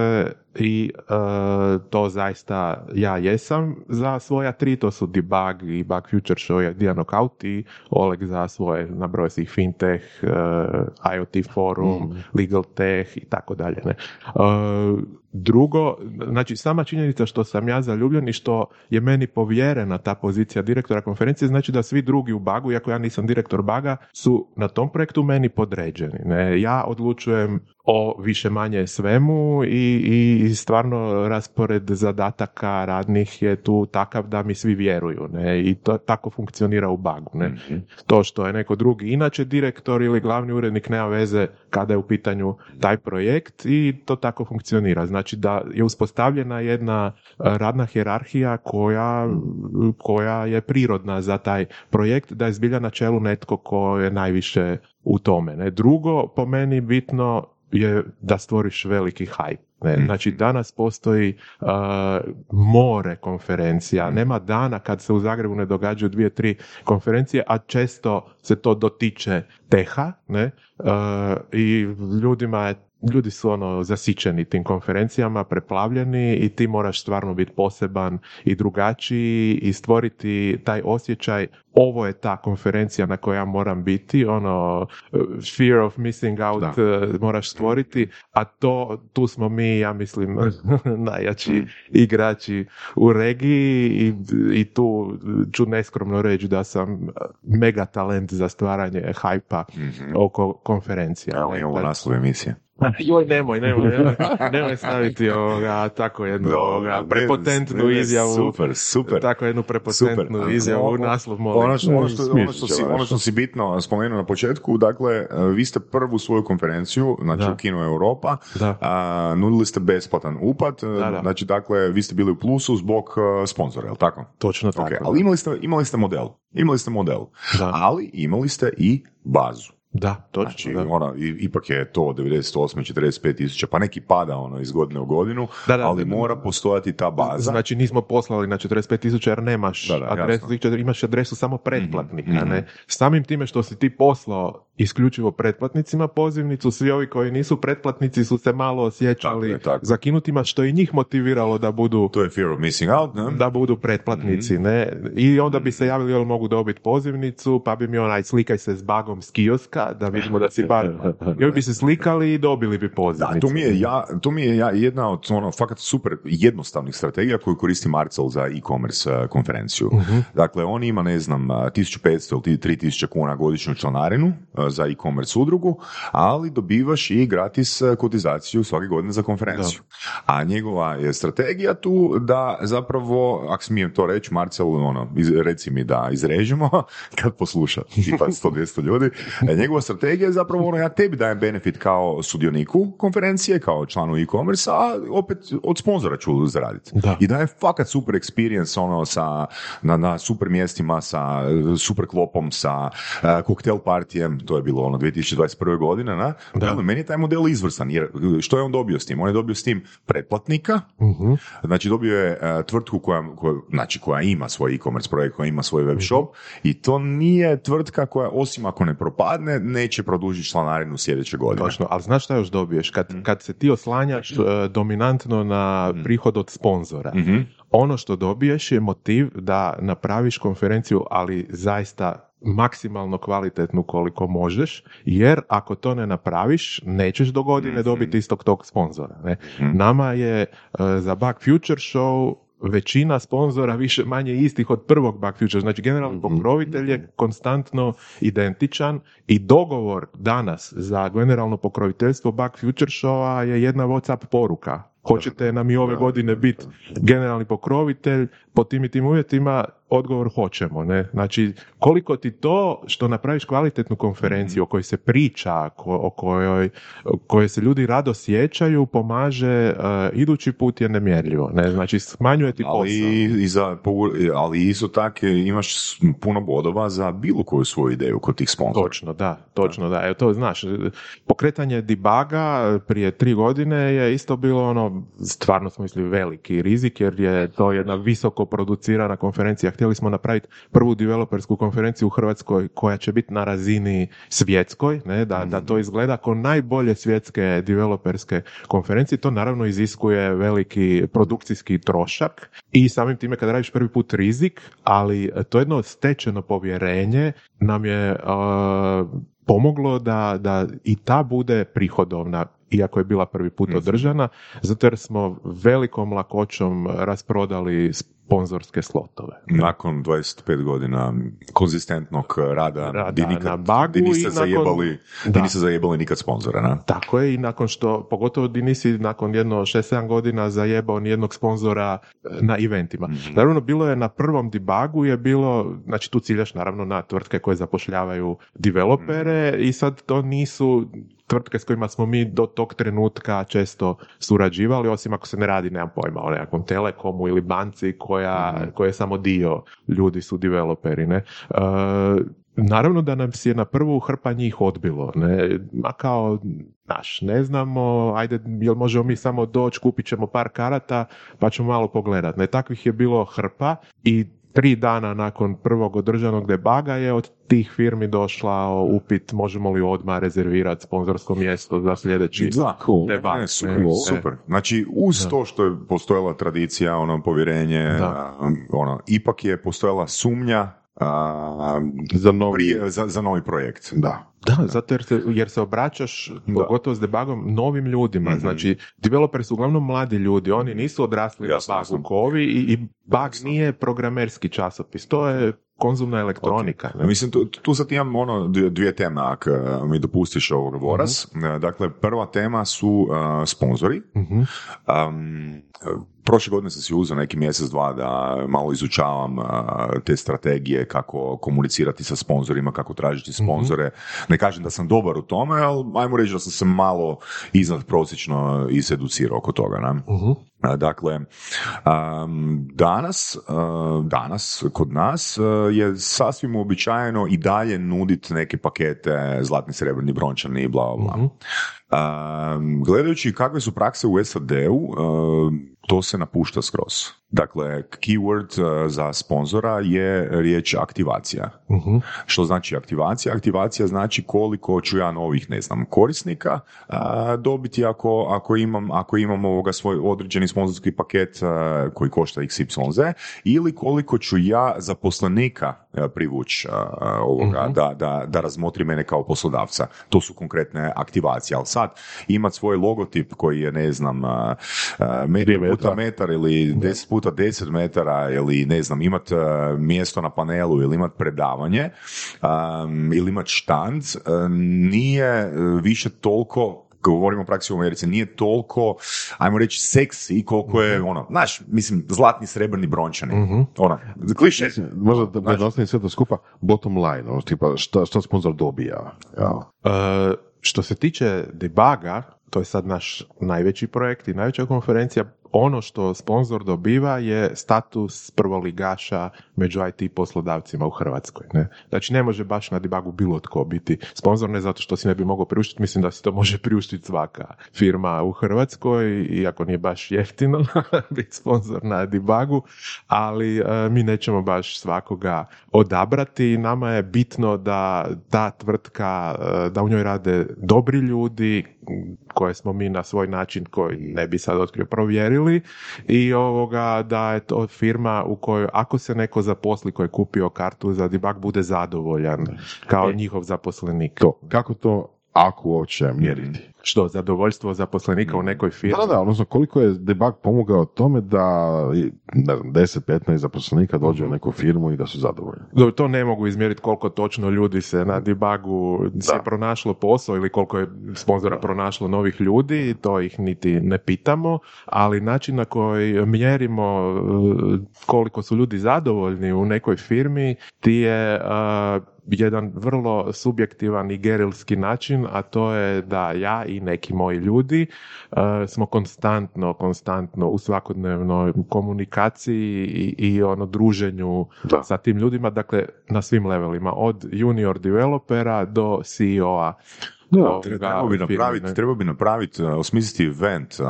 i uh, to zaista ja jesam za svoja tri, to su Debug i Bug Future Show i Dia Knockout i Oleg za svoje, nabroje si ih Fintech, uh, IoT Forum, Legal Tech i tako dalje. Ne. Uh, drugo, znači sama činjenica što sam ja zaljubljen i što je meni povjerena ta pozicija direktora konferencije, znači da svi drugi u bagu, iako ja nisam direktor baga, su na tom projektu meni podređeni. Ne? Ja odlučujem o više manje svemu i, i stvarno raspored zadataka radnih je tu takav da mi svi vjeruju. Ne? I to tako funkcionira u bagu. Ne? To što je neko drugi inače direktor ili glavni urednik nema veze kada je u pitanju taj projekt i to tako funkcionira. Znači da je uspostavljena jedna e, radna hjerarhija koja, koja je prirodna za taj projekt, da je zbilja na čelu netko ko je najviše u tome. Ne? Drugo, po meni bitno je da stvoriš veliki hype. Ne? Znači danas postoji uh, more konferencija, nema dana kad se u Zagrebu ne događaju dvije, tri konferencije, a često se to dotiče teha, ne? Uh, i ljudima je Ljudi su ono zasićeni tim konferencijama, preplavljeni i ti moraš stvarno biti poseban i drugačiji i stvoriti taj osjećaj ovo je ta konferencija na kojoj ja moram biti, ono fear of missing out Da. uh, moraš stvoriti, a to tu smo mi, ja mislim, najjači igrači u regiji i, i tu ću neskromno reći da sam uh, mega talent za stvaranje hajpa oko konferencija. Imamo da- naslov emisije. Joj, nemoj, nemoj, nemoj, nemoj staviti ovoga, tako jednu ovoga, prepotentnu izjavu. Super, super. Tako jednu prepotentnu Super. izjavu naslov molim. Ono što, ono, što, ono, što si, ono što si bitno spomenuo na početku, dakle, e, vi ste prvu svoju konferenciju, znači Da. u Kino Europa, Da. a, nudili ste besplatan upad, e, da. znači, dakle, vi ste bili u plusu zbog e, sponzora, je li tako? Točno tako. Ok, ali imali ste, imali ste model, imali ste model, Da. ali imali ste i bazu. Da, točno. Znači, da. ona, ipak je to 98. 45 tisuća, pa neki pada ono iz godine u godinu, Da, da, ali da, da. mora postojati ta baza. Znači nismo poslali na 45 tisuća jer nemaš Da, da, adresu, jasno. imaš adresu samo pretplatnika. Mhm, Ne? Samim time što si ti poslao isključivo pretplatnicima pozivnicu, svi ovi koji nisu pretplatnici su se malo osjećali Tako tako. zakinutima, što je i njih motiviralo da budu To je fear of missing out, ne? da budu pretplatnici, Mhm. ne? I onda bi se javili jel mogu dobiti pozivnicu, pa bi mi onaj slikaj se s bagom s kioska, da vidimo da si bar... Ovi bi se slikali i dobili bi pozivnicu. Da, to mi je, ja, to mi je ja, jedna od ono, fakat super jednostavnih strategija koju koristi Marcel za e-commerce uh, konferenciju. Mhm. Dakle, on ima, ne znam, uh, 1500 ili 3000 kuna godišnju članarinu uh, za e-commerce udrugu, ali dobivaš i gratis kotizaciju svake godine za konferenciju. A njegova je strategija tu da zapravo, ako smijem to reći, Marcel, ono, iz, reci mi da izrežemo, kad posluša tipa 100-200 ljudi, e, njegova strategija je zapravo ono, ja tebi dajem benefit kao sudioniku konferencije, kao članu e-commerce, a opet od sponzora ću zaraditi. Da. I daje fakat super experience ono sa, na, na super mjestima, sa super klopom, sa uh, koktel partijem, to je bilo ono 2021. godine, na? Da. Ono, meni je taj model izvrstan, jer što je on dobio s tim? On je dobio s tim pretplatnika, Mhm. Znači dobio je e, tvrtku koja, koja, znači, koja ima svoj e-commerce projekt, koja ima svoj web shop i to nije tvrtka koja osim ako ne propadne neće produžiti članarinu sljedeće godine. Točno, ali znaš šta još dobiješ? Kad, Mm. kad se ti oslanjaš e, dominantno na prihod od sponzora, Mhm. ono što dobiješ je motiv da napraviš konferenciju, ali zaista maksimalno kvalitetnu koliko možeš, jer ako to ne napraviš, nećeš do godine Mhm. dobiti istog tog sponzora. Ne? Nama je e, za Bug Future Show većina sponzora više manje istih od prvog Bug Future. Znači, generalni pokrovitelj je konstantno identičan i dogovor danas za generalno pokroviteljstvo Bug Future Showa je jedna WhatsApp poruka. Hoćete nam i ove godine biti generalni pokrovitelj po tim i tim uvjetima, odgovor hoćemo. Ne? Znači, koliko ti to što napraviš kvalitetnu konferenciju o kojoj se priča, ko- o kojoj, o kojoj se ljudi rado sjećaju, pomaže e, idući put je nemjerljivo. Ne? Znači, smanjuje ti posao. Ali, i za, ali isto tako imaš puno bodova za bilo koju svoju ideju kod tih sponzora. Točno, da, točno, da. Evo to znaš, pokretanje debuga prije tri godine je isto bilo ono, stvarno smo mislili veliki rizik, jer je to jedna visoko producirana konferencija. Htjeli smo napraviti prvu developersku konferenciju u Hrvatskoj koja će biti na razini svjetskoj, ne, da, da to izgleda kao najbolje svjetske developerske konferencije. To naravno iziskuje veliki produkcijski trošak i samim time kad radiš prvi put rizik, ali to jedno stečeno povjerenje nam je uh, pomoglo da, da i ta bude prihodovna iako je bila prvi put održana, zato jer smo velikom lakoćom rasprodali sponzorske slotove. Nakon 25 godina konzistentnog rada, Rada di nikad, na bagu di niste i nakon- zajebali, di niste zajebali nikad sponzora, na? Tako je i nakon što, pogotovo di nisi nakon jedno 6-7 godina zajebao ni jednog sponzora e, na eventima. Naravno, bilo je na prvom debugu je bilo, znači tu ciljaš naravno na tvrtke koje zapošljavaju developere i sad to nisu tvrtke s kojima smo mi do tog trenutka često surađivali, osim ako se ne radi, nemam pojma, o nekakvom telekomu ili banci koja, koja je samo dio ljudi su developeri, ne. E, Naravno da nam se je na prvu hrpa njih odbilo, ne, ma kao, naš, ne znamo, ajde, jel možemo mi samo doći, kupit ćemo par karata, pa ćemo malo pogledat. Ne, takvih je bilo hrpa i tri dana nakon prvog održanog debaga je od tih firmi došla upit možemo li odmah rezervirati sponzorsko mjesto za sljedeći Da, debag. Ne, super, ne, super. Znači, uz Da. to što je postojala tradicija, ono, povjerenje, Da. ono, ipak je postojala sumnja a, Za novi prije, za, za novi projekt. Da. Da, zato jer se, jer se obraćaš, pogotovo s debugom, novim ljudima. Znači, developeri su uglavnom mladi ljudi, oni nisu odrasli Jasno, na jasno. bugu kovi i, i bug nije programerski časopis, to je konzumna elektronika. ne? Mislim, tu, tu sad imam ono dvije, teme, ako uh, mi dopustiš ovog Voras. Uh, Dakle, prva tema su uh, sponzori. Mhm. Um, prošle godine sam si uzeo neki mjesec, dva da malo izučavam te strategije, kako komunicirati sa sponzorima, kako tražiti sponzore. Ne kažem da sam dobar u tome, ali ajmo reći da sam se malo iznad prosječno iseducirao oko toga. Ne? Mhm. A, Dakle, danas, danas kod nas je sasvim uobičajeno i dalje nuditi neke pakete zlatni, srebrni, brončani i bla, bla, bla. Mhm. Um, gledajući kakve su prakse u SAD-u, to se napušta skroz. Dakle, keyword uh, za sponzora je riječ aktivacija. Mhm. Što znači aktivacija? Aktivacija znači koliko ću ja novih, ne znam, korisnika a, dobiti ako, ako, imam, ako imam ovoga svoj određeni sponzorski paket a, koji košta XYZ ili koliko ću ja zaposlenika privući a, ovoga, da, da, da razmotri mene kao poslodavca. To su konkretne aktivacije. Ali sad imat svoj logotip koji je, ne znam, a, metar puta metar ili 10 puta 10 metara ili ne znam, imat a, mjesto na panelu ili imat predavanje um, ili imat štand, uh, nije uh, više toliko govorimo o praksi u Americi, nije toliko, ajmo reći, seksi koliko je, ono, znaš, mislim, zlatni, srebrni, brončani. Mhm. Ono, kliše. Možda da prednostavim sve to skupa, bottom line, ono, tipa šta, šta sponsor dobija. Ja. E, što se tiče debaga, to je sad naš najveći projekt i najveća konferencija, ono što sponzor dobiva je status prvoligaša među IT poslodavcima u Hrvatskoj. Ne? Znači ne može baš na debagu bilo tko biti sponzor, ne zato što si ne bi mogao priuštiti, mislim da si to može priuštiti svaka firma u Hrvatskoj, iako nije baš jeftino biti sponzor na debagu, ali e, mi nećemo baš svakoga odabrati. Nama je bitno da ta tvrtka, e, da u njoj rade dobri ljudi, koje smo mi na svoj način, koji ne bi sad otkrio, provjerili i ovoga da je to firma u kojoj ako se neko zaposli koji je kupio kartu za debug bude zadovoljan kao njihov zaposlenik. To, kako to, ako uopće, mjeriti? Što, zadovoljstvo zaposlenika u nekoj firmi? Da, da, odnosno koliko je debug pomogao tome da, ne znam, 10-15 zaposlenika dođe u neku firmu i da su zadovoljni. Dobro, to ne mogu izmjeriti koliko točno ljudi se na debugu se Da. pronašlo posao ili koliko je sponzora pronašlo novih ljudi, to ih niti ne pitamo, ali način na koji mjerimo uh, koliko su ljudi zadovoljni u nekoj firmi ti je uh, jedan vrlo subjektivan i gerilski način, a to je da ja i neki moji ljudi uh, smo konstantno, konstantno u svakodnevnoj komunikaciji i, i ono druženju Da. sa tim ljudima, dakle na svim levelima, od junior developera do CEO-a. ovoga Trebao bi napraviti, ne? trebao bi napraviti, uh, osmisliti event, uh,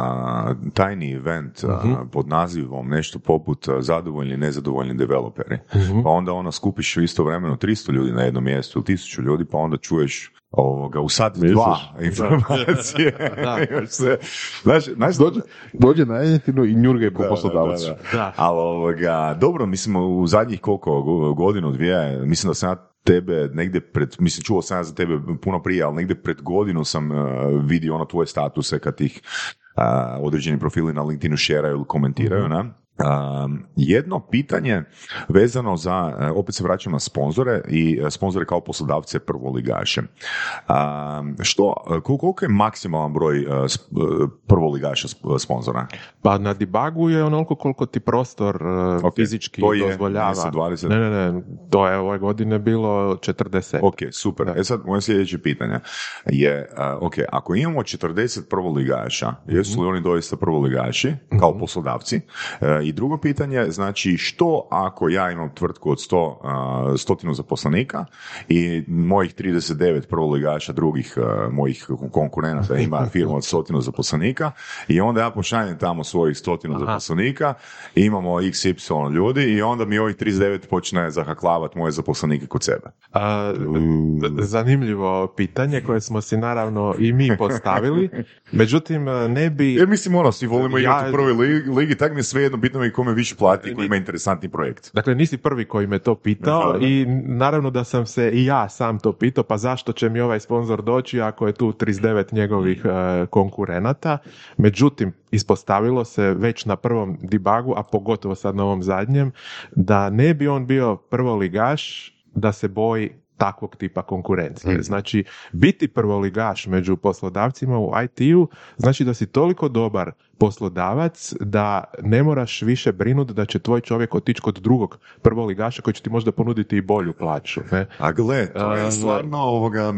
tajni event uh, Mhm. pod nazivom nešto poput uh, zadovoljni i nezadovoljni developeri. Mhm. Pa onda ono skupiš istovremeno 300 ljudi na jednom mjestu ili 1000 ljudi, pa onda čuješ ovoga, u sad Misliš? dva informacije. Da. Još se, znaš, znaš, Dođe, dođe na jedinu i po poslodavcu. da, da. Da. Ali ovoga, dobro, mislim u zadnjih koliko go- godinu, dvije, mislim da sam ja tebe negdje pred, mislim čuo sam ja za tebe puno prije, ali negdje pred godinu sam uh, vidio ono tvoje statuse kad ih uh, određeni profili na LinkedInu šeraju ili komentiraju, ne? Um, jedno pitanje vezano za, uh, opet se vraćam na sponzore i uh, sponzore kao poslodavce prvoligaše. Um, što, kol- koliko je maksimalan broj prvoligaša sp- sponzora? Pa na debugu je onoliko koliko ti prostor uh, Ok, fizički to je dozvoljava. 10, 20. Ne, ne, ne, to je ove godine bilo 40. Ok, super. E sad, moje sljedeće pitanje je, ok, ako imamo 40 prvoligaša, jesu li oni doista prvoligaši kao poslodavci? I drugo pitanje, znači što ako ja imam tvrtku od 100, uh, stotinu zaposlenika i mojih 39 prvoligaša drugih mojih konkurenata ima firmu od stotinu zaposlenika i onda ja pošaljem tamo svojih stotinu Aha. zaposlenika imamo XY ljudi i onda mi ovih 39 počne zahaklavati moje zaposlenike kod sebe. A, zanimljivo pitanje koje smo si naravno i mi postavili, međutim ne bi... Jer mislim, ono, svi volimo Ja- igrati u prvoj ligi, ligi, tak mi je svejedno, bitno mi je kome više plati, koji ima interesantni projekt. Dakle, nisi prvi koji me to pitao Da, da. i naravno da sam se i ja sam to pitao, pa zašto će mi ovaj sponzor doći ako je tu 39 njegovih e, konkurenata. Međutim, ispostavilo se već na prvom debugu, a pogotovo sad na ovom zadnjem, da ne bi on bio prvoligaš da se boji takvog tipa konkurencije. Znači, biti prvoligaš među poslodavcima u IT-u znači da si toliko dobar poslodavac da ne moraš više brinuti da će tvoj čovjek otići kod drugog prvoligaša koji će ti možda ponuditi i bolju plaću. Ne? A gle, to je stvarno ovoga,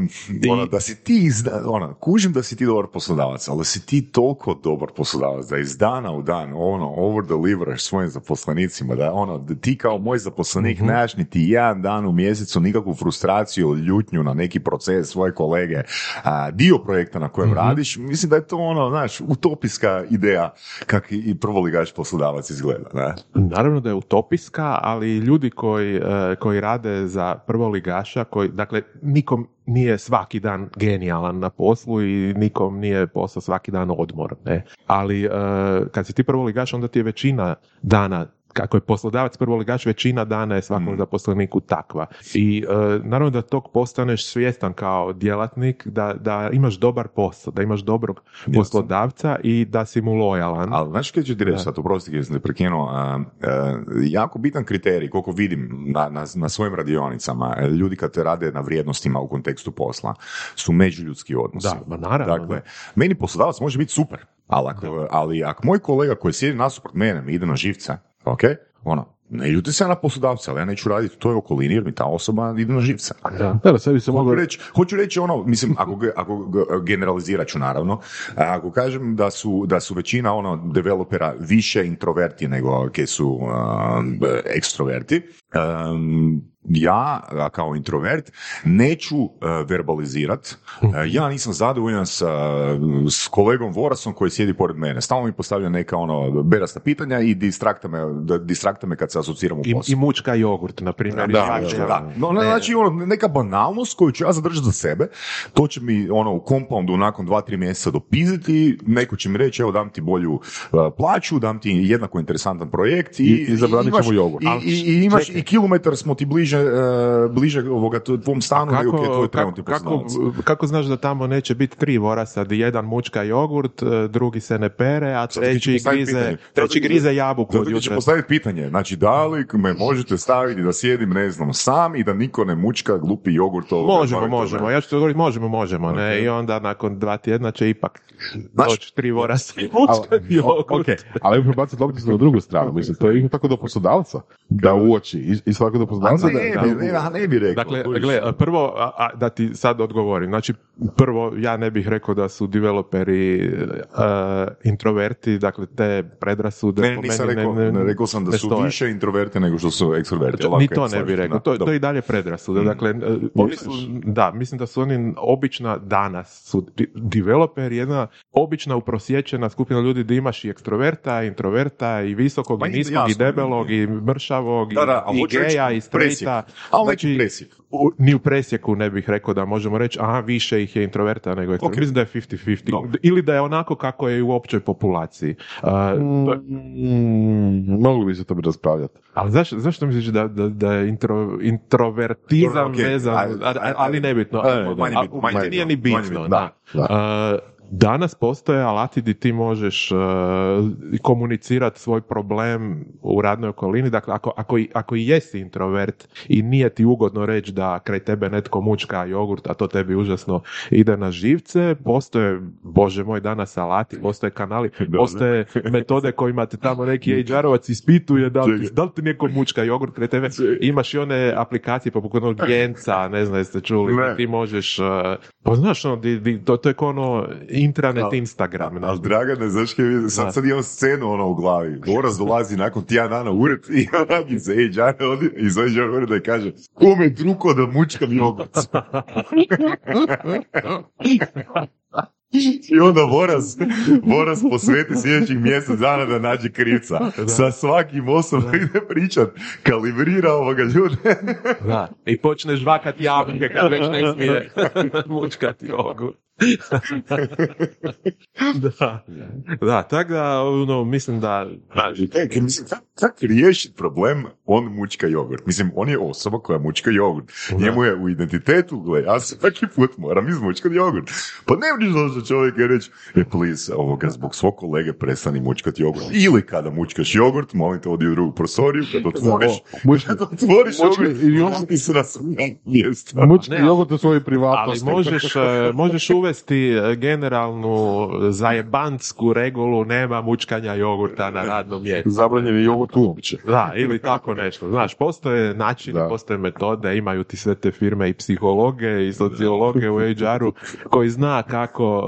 ono, da si ti, izda, ono, kužim da si ti dobar poslodavac, ali si ti toliko dobar poslodavac, da iz dana u dan, ono, over deliveraš svojim zaposlenicima, da ono, da ti kao moj zaposlenik nemaš niti jedan dan u mjesecu nikakvu frustraciju ljutnju na neki proces svoje kolege, a, dio projekta na kojem radiš, mislim da je to ono, znaš, utopijska ideja kak i prvoligaš poslodavac izgleda, ne? Naravno da je utopijska, ali ljudi koji, e, koji rade za prvoligaša, koji, dakle, nikom nije svaki dan genijalan na poslu i nikom nije posao svaki dan odmor, ne? Ali e, kad si ti prvoligaš, onda ti je većina dana kako je poslodavac prvoligač, većina dana je svakom Mm. zaposleniku takva. I e, naravno da tog postaneš svjestan kao djelatnik, da, da imaš dobar posao, da imaš dobrog poslodavca i da si mu lojalan. Ali znaš kaj ću ti reći sad, oprosti kad sam te prekinuo, a, a, jako bitan kriterij, koliko vidim na, na, na svojim radionicama, e, ljudi kad te rade na vrijednostima u kontekstu posla, su međuljudski odnosi. Da, ma naravno, Dakle, da. meni poslodavac može biti super, ali ako, ali ako moj kolega koji sjedi nasuprot mene ide na živce, ok, ono, ne ljuti se na poslodavca, ali ja neću raditi u toj okolini jer mi ta osoba ide na živce. Da. Da, sad bi se moglo Hoću reći, hoću reći ono, mislim, ako, ako ge- generalizirat ću naravno, ako kažem da su, da su većina ono developera više introverti nego ke su um, ekstroverti, um, ja kao introvert neću uh, verbalizirat, Uh, ja nisam zadovoljan sa, s kolegom Vorasom koji sjedi pored mene. Stalno mi postavlja neka ono berasta pitanja i distrakta me, da- distrakta me kad se asociram u I, posao. I mučka jogurt, na primjer. Da, i da, svačija. da. No, ne, znači, ono, neka banalnost koju ću ja zadržati za sebe, to će mi ono, u compoundu nakon dva, tri mjeseca dopiziti, neko će mi reći, evo dam ti bolju uh, plaću, dam ti jednako interesantan projekt i, I- i zabranit ćemo jogurt. I, i, i imaš i kilometar smo ti bliže, uh, bliže ovoga tvo- tvom stanu nego je tvoj trenutni kako, kako znaš da tamo neće biti tri vorasa, di jedan mučka jogurt, e, drugi se ne pere, a treći grize, treći grize jabuku od Zato ti ću jutra. postaviti pitanje, znači da li me možete staviti da sjedim, ne znam, sam i da niko ne mučka glupi jogurt ovoga, Možemo, to možemo. ne. Ja ću ti odgovoriti, možemo, možemo. Ne? Ok. I onda nakon dva tjedna će ipak Znaš- doći tri vorasa i mučka Ali, jogurt. ok, ali prebaciti lopticu na drugu stranu, mislim, to je tako do poslodavca, da uoči, i, i svako do poslodavca, ne, bi, ne, ne bi rekao. Dakle, gle, prvo, a, a, da ti sad odgovorim, znači, prvo, ja ne bih rekao da su developeri e, introverti, dakle, te predrasude Ne, nisam meni rekao, ne, ne, rekao sam da ne su stoje. više introverti nego što su ekstroverti. Ni to ne bih rekao, to, to je i dalje Mm. predrasuda. Dakle, e, oni su, da, mislim da su oni obična danas, su developeri, jedna obična uprosječena skupina ljudi da imaš i ekstroverta, i introverta, i visokog, Ma i i- niskog, i jasno. debelog, i mršavog, Da, da, i reći geja, i neki Znači, presjek. U- ni u presjeku ne bih rekao da možemo reći, aha, više ih je introverta nego ekstroverta. Ok. Mislim da je 50-50. Dobro. Ili da je onako kako je u općoj populaciji. Uh, to- Mm, mogli bi se to raspravljati. ali zašto, zašto misliš da, da, da je intro, introvertizam okej, vezan, ali nebitno. da. Manje manje biti nije bitno, ni manje bitno, da. da. Uh, danas postoje alati gdje ti možeš uh, komunicirati svoj problem u radnoj okolini. Dakle, ako, ako, i, ako i jesi introvert i nije ti ugodno reći da kraj tebe netko mučka jogurt, a to tebi užasno ide na živce, postoje, bože moj, danas alati, postoje kanali, postoje metode kojima te tamo neki HR-ovac ispituje da li, da li ti neko mučka jogurt kraj tebe. Imaš i one aplikacije poput onog Genca, ne znam jeste čuli, Ne. ti možeš, uh, pa znaš, ono, di, di- to, to je ono intranet Instagram. Ali Dragane, znaš kaj sad, sad imam scenu ono u glavi. Boras dolazi nakon tjedan dana u ured i onak iz HR odi- iz HR ureda i kaže kome je druko da mučkam jogurt? I onda Boras, Boras posveti sljedećih mjesec dana da nađe krivca. Sa svakim osobno ide pričat, kalibrira ovoga ljude. Da. I počneš žvakat jabuke kad već ne smije mučkati jogurt. da. Da, tako da, ono, mislim da, E, kaj mislim, kako kak riješiti problem, on mučka jogurt. Mislim, on je osoba koja mučka jogurt. Njemu je u identitetu, gle, ja svaki put moram izmučkati jogurt. Pa ne možeš doći do čovjeka i reći, e, please, ovoga, zbog svog kolege prestani mučkati jogurt. Ili kada mučkaš jogurt, molim te, odi u drugu prostoriju, kad otvoriš, kad otvoriš jogurt, i jogurt. ti se na sve mjesto. mučki Ne, jogurt u svojoj ali privatnosti. možeš, e, možeš uvesti e, generalnu zajebantsku regulu, nema mučkanja jogurta na radnom mjestu. Zabranjen je jogurt uopće. Da, ili tako nešto. Znaš, postoje načini, Da. postoje metode, imaju ti sve te firme i psihologe i sociologe u HR-u koji zna kako,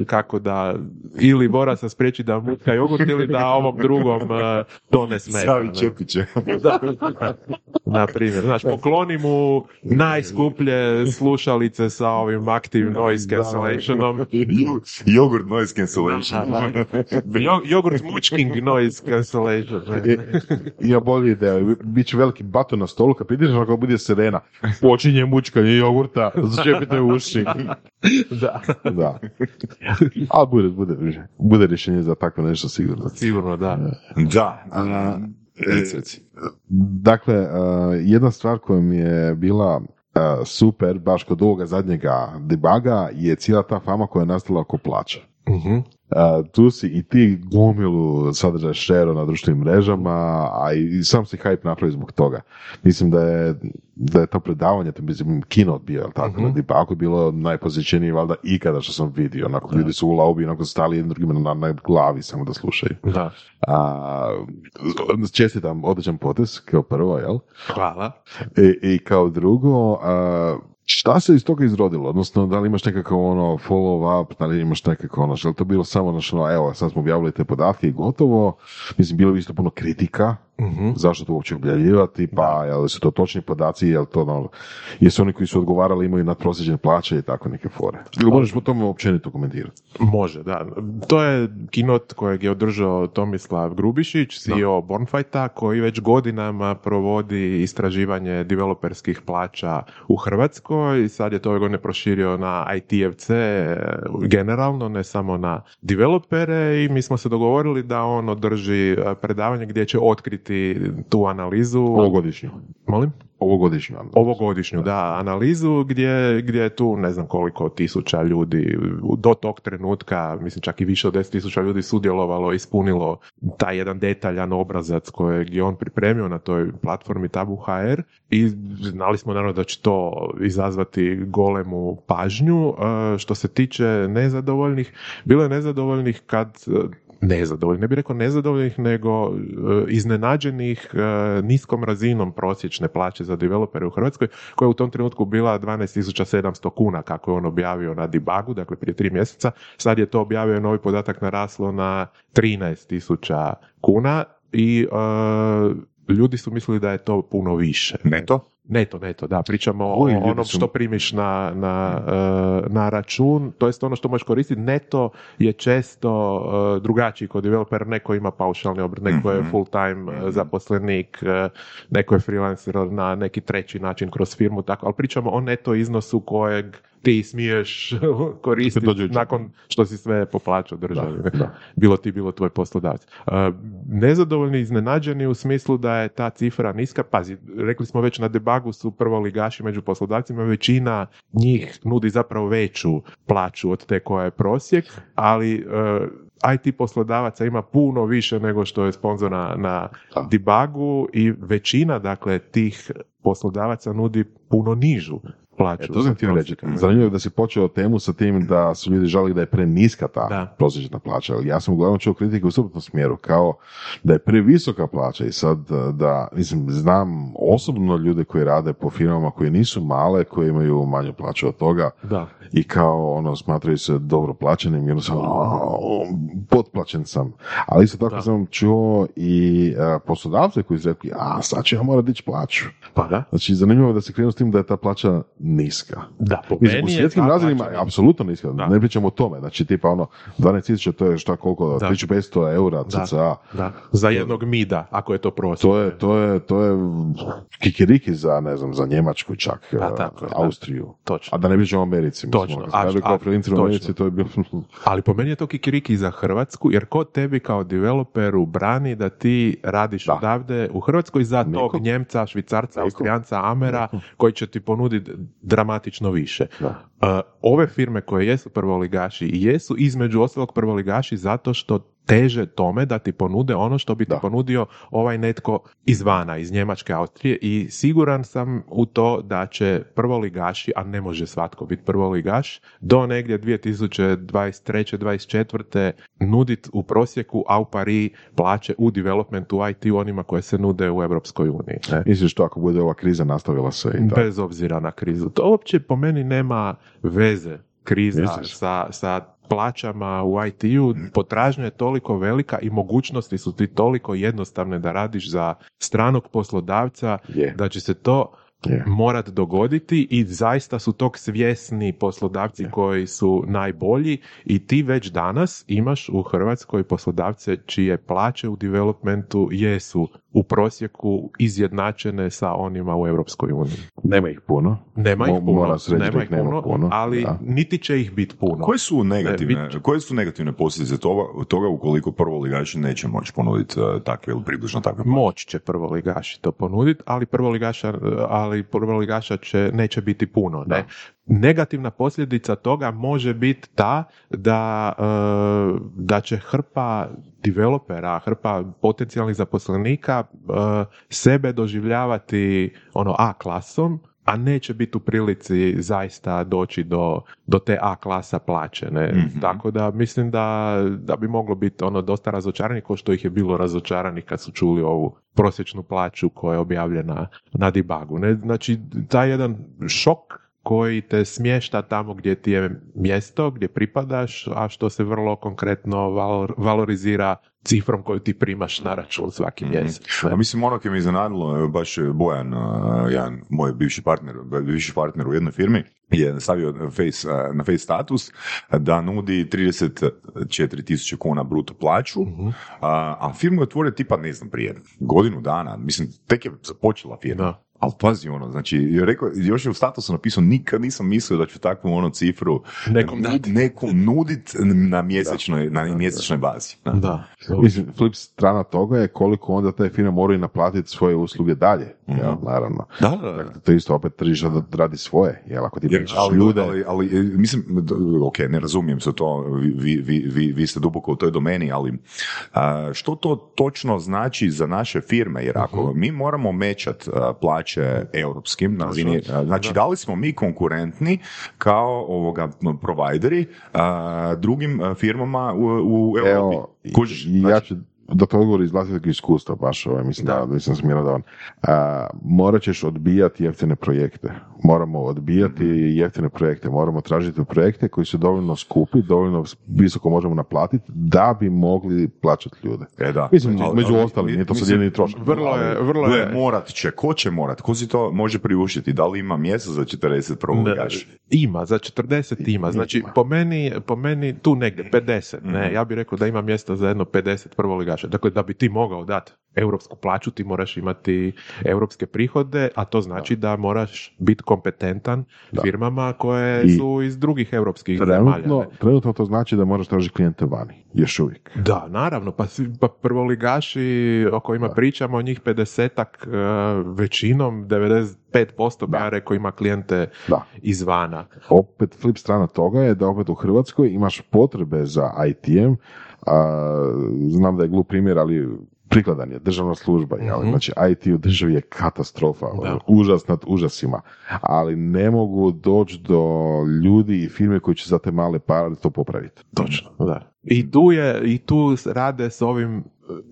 eh, kako da ili mora se spriječi da mutka jogurt ili da ovom drugom to ne smeta. Savi. Čepiće. Da. Na primjer, znaš, pokloni mu najskuplje slušalice sa ovim active noise cancellationom. Jogurt noise cancellation. Jo- Jogurt mučking noise cancellation. ne. I, ja bolje ideja, bit će veliki baton na stolu, kad prideš ako bude sirena, počinje mučkanje jogurta, začepite uši. Da, Da. Ali bude, bude, bude rješenje za takvo nešto sigurno. sigurno da. Da, a, Reci, reci. Dakle, uh, jedna stvar koja mi je bila super, baš kod ovoga zadnjega debaga, je cijela ta fama koja je nastala oko plaća. Mhm. Uh, tu si i ti gomilu sadržaja share na društvenim mrežama, a i sam si hype napravio zbog toga. Mislim da je, da je to predavanje, to mislim kino bio, jel tako, Mhm. na Dibaku bilo najposjećenije valjda ikada što sam vidio. Onako, ljudi su u laubi, onako stali jednim drugima na, na glavi samo da slušaju. Da. A, čestitam, odličan potez, kao prvo, jel? Hvala. I, i kao drugo, a, šta se iz toga izrodilo? Odnosno, da li imaš nekakav ono follow up, da li imaš nekako ono, što je to bilo samo znači, ono, evo, sad smo objavili te podatke i gotovo. Mislim, bilo je isto puno kritika, Mhm. zašto to uopće objavljivati, pa jel su to točni podaci, jel to ono, jesu oni koji su odgovarali imaju nadprosječne plaće i tako neke fore. Ili možeš po tome općenito komentirati? Može, da. To je kinot kojeg je održao Tomislav Grubišić, CEO Bornfighta, koji već godinama provodi istraživanje developerskih plaća u Hrvatskoj i sad je to ove godine proširio na ITFC e, generalno, ne samo na developere i mi smo se dogovorili da on održi e, predavanje gdje će otkriti tu analizu. Ovogodišnju. Molim? Ovogodišnju. ano. Ovogodišnju, da, analizu gdje, gdje je tu ne znam koliko tisuća ljudi do tog trenutka, mislim čak i više od 10 tisuća ljudi sudjelovalo, ispunilo taj jedan detaljan obrazac kojeg je on pripremio na toj platformi Tabu HR i znali smo naravno da će to izazvati golemu pažnju. E, Što se tiče nezadovoljnih, bilo je nezadovoljnih kad nezadovoljnih, ne bih rekao nezadovoljnih, nego e, iznenađenih e, niskom razinom prosječne plaće za developere u Hrvatskoj, koja je u tom trenutku bila 12.700 kuna, kako je on objavio na debugu, dakle prije tri mjeseca. Sad je to objavio novi podatak naraslo na 13.000 kuna i e, ljudi su mislili da je to puno više. Neto? Neto, neto, da, pričamo o onom što primiš na, na, e, na račun, to jest ono što možeš koristiti. Neto je često e, drugačiji kod developera, neko ima paušalni obrt, neko je Mhm. full time e, zaposlenik, e, neko je freelancer na neki treći način kroz firmu, tako, ali pričamo o neto iznosu kojeg ti smiješ koristiti nakon što si sve po plaću državi. Da, da. bilo ti, bilo tvoj poslodavac. Nezadovoljni, iznenađeni u smislu da je ta cifra niska. Pazi, rekli smo već na debagu su prvo ligaši među poslodavcima, većina njih nudi zapravo veću plaću od te koja je prosjek, ali uh, IT poslodavaca ima puno više nego što je sponzor na, na Da. debagu i većina dakle tih poslodavaca nudi puno nižu plaću. E, to sam htio reći. Zanimljivo je da si počeo temu sa tim da su ljudi žali da je preniska ta Da. prosječna plaća. Ja sam uglavnom čuo kritike u suprotnom smjeru, kao da je previsoka plaća i sad uh, da, mislim, znam osobno ljude koji rade po firmama koje nisu male, koje imaju manju plaću od toga Da. i kao ono smatraju se dobro plaćenim i jednostavno "A, potplaćen sam. Ali isto tako Da. sam čuo i uh, poslodavce koji su rekli, a sad ću ja morat dići plaću. Pa da. Znači, zanimljivo je da se krenu s tim da je ta plaća niska. Da, po Mislim, u meni je svjetskim razredima plaća je apsolutno niska, Da. ne pričamo o tome, znači tipa ono, 12.000 to je šta koliko, Da. 1500 eura cca, Da, za jednog mida, ako je to prosjek. to je, to je, to je kikiriki za, ne znam, za Njemačku čak, Da, eh, tako je, da. Austriju. Točno. A da ne pričamo o Americi, mislim, Točno, ono, kad se a- a- u. Americi, to je bilo... Ali po meni je to kikiriki za Hrvatsku, jer ko tebi kao developeru brani da ti radiš Da. odavde u Hrvatskoj za tog Njemca, Švicarca. Austrijanca, Amera, koji će ti ponuditi dramatično više. Da. Ove firme koje jesu prvoligaši i jesu između ostalog prvoligaši zato što teže tome da ti ponude ono što bi ti Da. ponudio ovaj netko izvana, iz Njemačke, Austrije i siguran sam u to da će prvoligaši, a ne može svatko biti prvoligaš, do negdje 2023. 24. nudit u prosjeku au pari plaće u developmentu IT onima koje se nude u Europskoj uniji. ne? Misliš to ako bude ova kriza nastavila se i tako? Bez obzira na krizu. To uopće po meni nema veze kriza sa, sa plaćama u IT-u. Potražnja je toliko velika i mogućnosti su ti toliko jednostavne da radiš za stranog poslodavca Je. da će se to Je. morat dogoditi i zaista su tog svjesni poslodavci koji su najbolji i ti već danas imaš u Hrvatskoj poslodavce čije plaće u developmentu jesu u prosjeku izjednačene sa onima u Europskoj uniji. Nema ih puno. Nema ih puno, reći nema ih ih nema puno, puno, ali da. niti će ih biti puno. Koje su negativne, bit- koje su negativne posljedice toga, toga ukoliko prvoligaši neće moći ponuditi uh, takve ili približno takve Moći će prvoligaši to ponuditi, ali prvoligaša, ali prvoligaša će, neće biti puno. Ne? Negativna posljedica toga može biti ta da, e, da će hrpa developera, hrpa potencijalnih zaposlenika e, sebe doživljavati ono A klasom, a neće biti u prilici zaista doći do, do te A klasa plaće. Ne? Mhm. Tako da mislim da, da bi moglo biti ono dosta razočarani kao što ih je bilo razočarani kad su čuli ovu prosječnu plaću koja je objavljena na debugu. Ne? Znači, taj jedan šok koji te smješta tamo gdje ti je mjesto, gdje pripadaš, a što se vrlo konkretno valor- valorizira cifrom koju ti primaš na račun svaki mjesec. ne? A mislim, ono koje me iznenadilo, evo, baš je Bojan, uh, jedan moj bivši partner, bivši partner u jednoj firmi, je stavio na face, uh, na face status da nudi 34 tisuće kuna bruto plaću, Mhm. a, a firmu je otvorio tipa, ne znam, prije godinu dana, mislim, tek je započela firma. Da. Ali pazi ono, znači, je rekao, još je u statusu napisao, nikad nisam mislio da ću takvu ono cifru Nekom nekom nudit na mjesečnoj, na mjesečnoj bazi. Da. Da. Mislim, flip strana toga je koliko onda te firme moraju naplatiti svoje usluge dalje, jel, naravno. Da, da, da. Dakle, to isto opet tržište da radi svoje, jel, ako ti Jer, pričaš ali, ljude, ali, ali, e, mislim, ok, ne razumijem se to, vi, vi, vi, vi ste duboko u toj domeni, ali a, što to točno znači za naše firme? Jer ako mi moramo mečat a, plaće europskim na razini, a, znači da li smo mi konkurentni kao ovoga provajderi a, drugim firmama u, u Europi? Evo, Kužiš? i- i ja Znači, ću da to odgovor iz vlastitog iskustva, baš ovaj, mislim da, da sam mjerodavan. A, morat ćeš odbijati jeftine projekte. Moramo odbijati Mhm. jeftine projekte. Moramo tražiti projekte koji su dovoljno skupi, dovoljno visoko možemo naplatiti da bi mogli plaćati ljude. E da. Mislim, Ali- među ali- ostalim, nije to sad jedini trošak. Vrlo je, vrlo je, morat će, ko će morat? Ko si to može priuštiti? Da li ima mjesto za 40 prvoligaša? Ima, za 40 ima. Znači, po meni, po meni tu negdje, 50. Ne, ja bih rekao da ima mjesta za jedno 50 prvoligaša. Dakle, da bi ti mogao dati europsku plaću, ti moraš imati europske prihode, a to znači da, moraš biti kompetentan firmama koje I su iz drugih europskih zemalja. Trenutno, ne. trenutno to znači da moraš tražiti klijente vani. Još uvijek. Da, naravno, pa, pa prvoligaši o kojima pričamo, njih 50-ak e, većinom, 95% bi ja rekao ima klijente Da. izvana. opet flip strana toga je da opet u Hrvatskoj imaš potrebe za ITM, a, znam da je glup primjer, ali prikladan je državna služba, jel? Mhm. znači IT u državi je katastrofa, Da. ono, užas nad užasima, ali ne mogu doći do ljudi i firme koji će za te male pare to popraviti. Točno, da. I tu je, i tu rade s ovim e,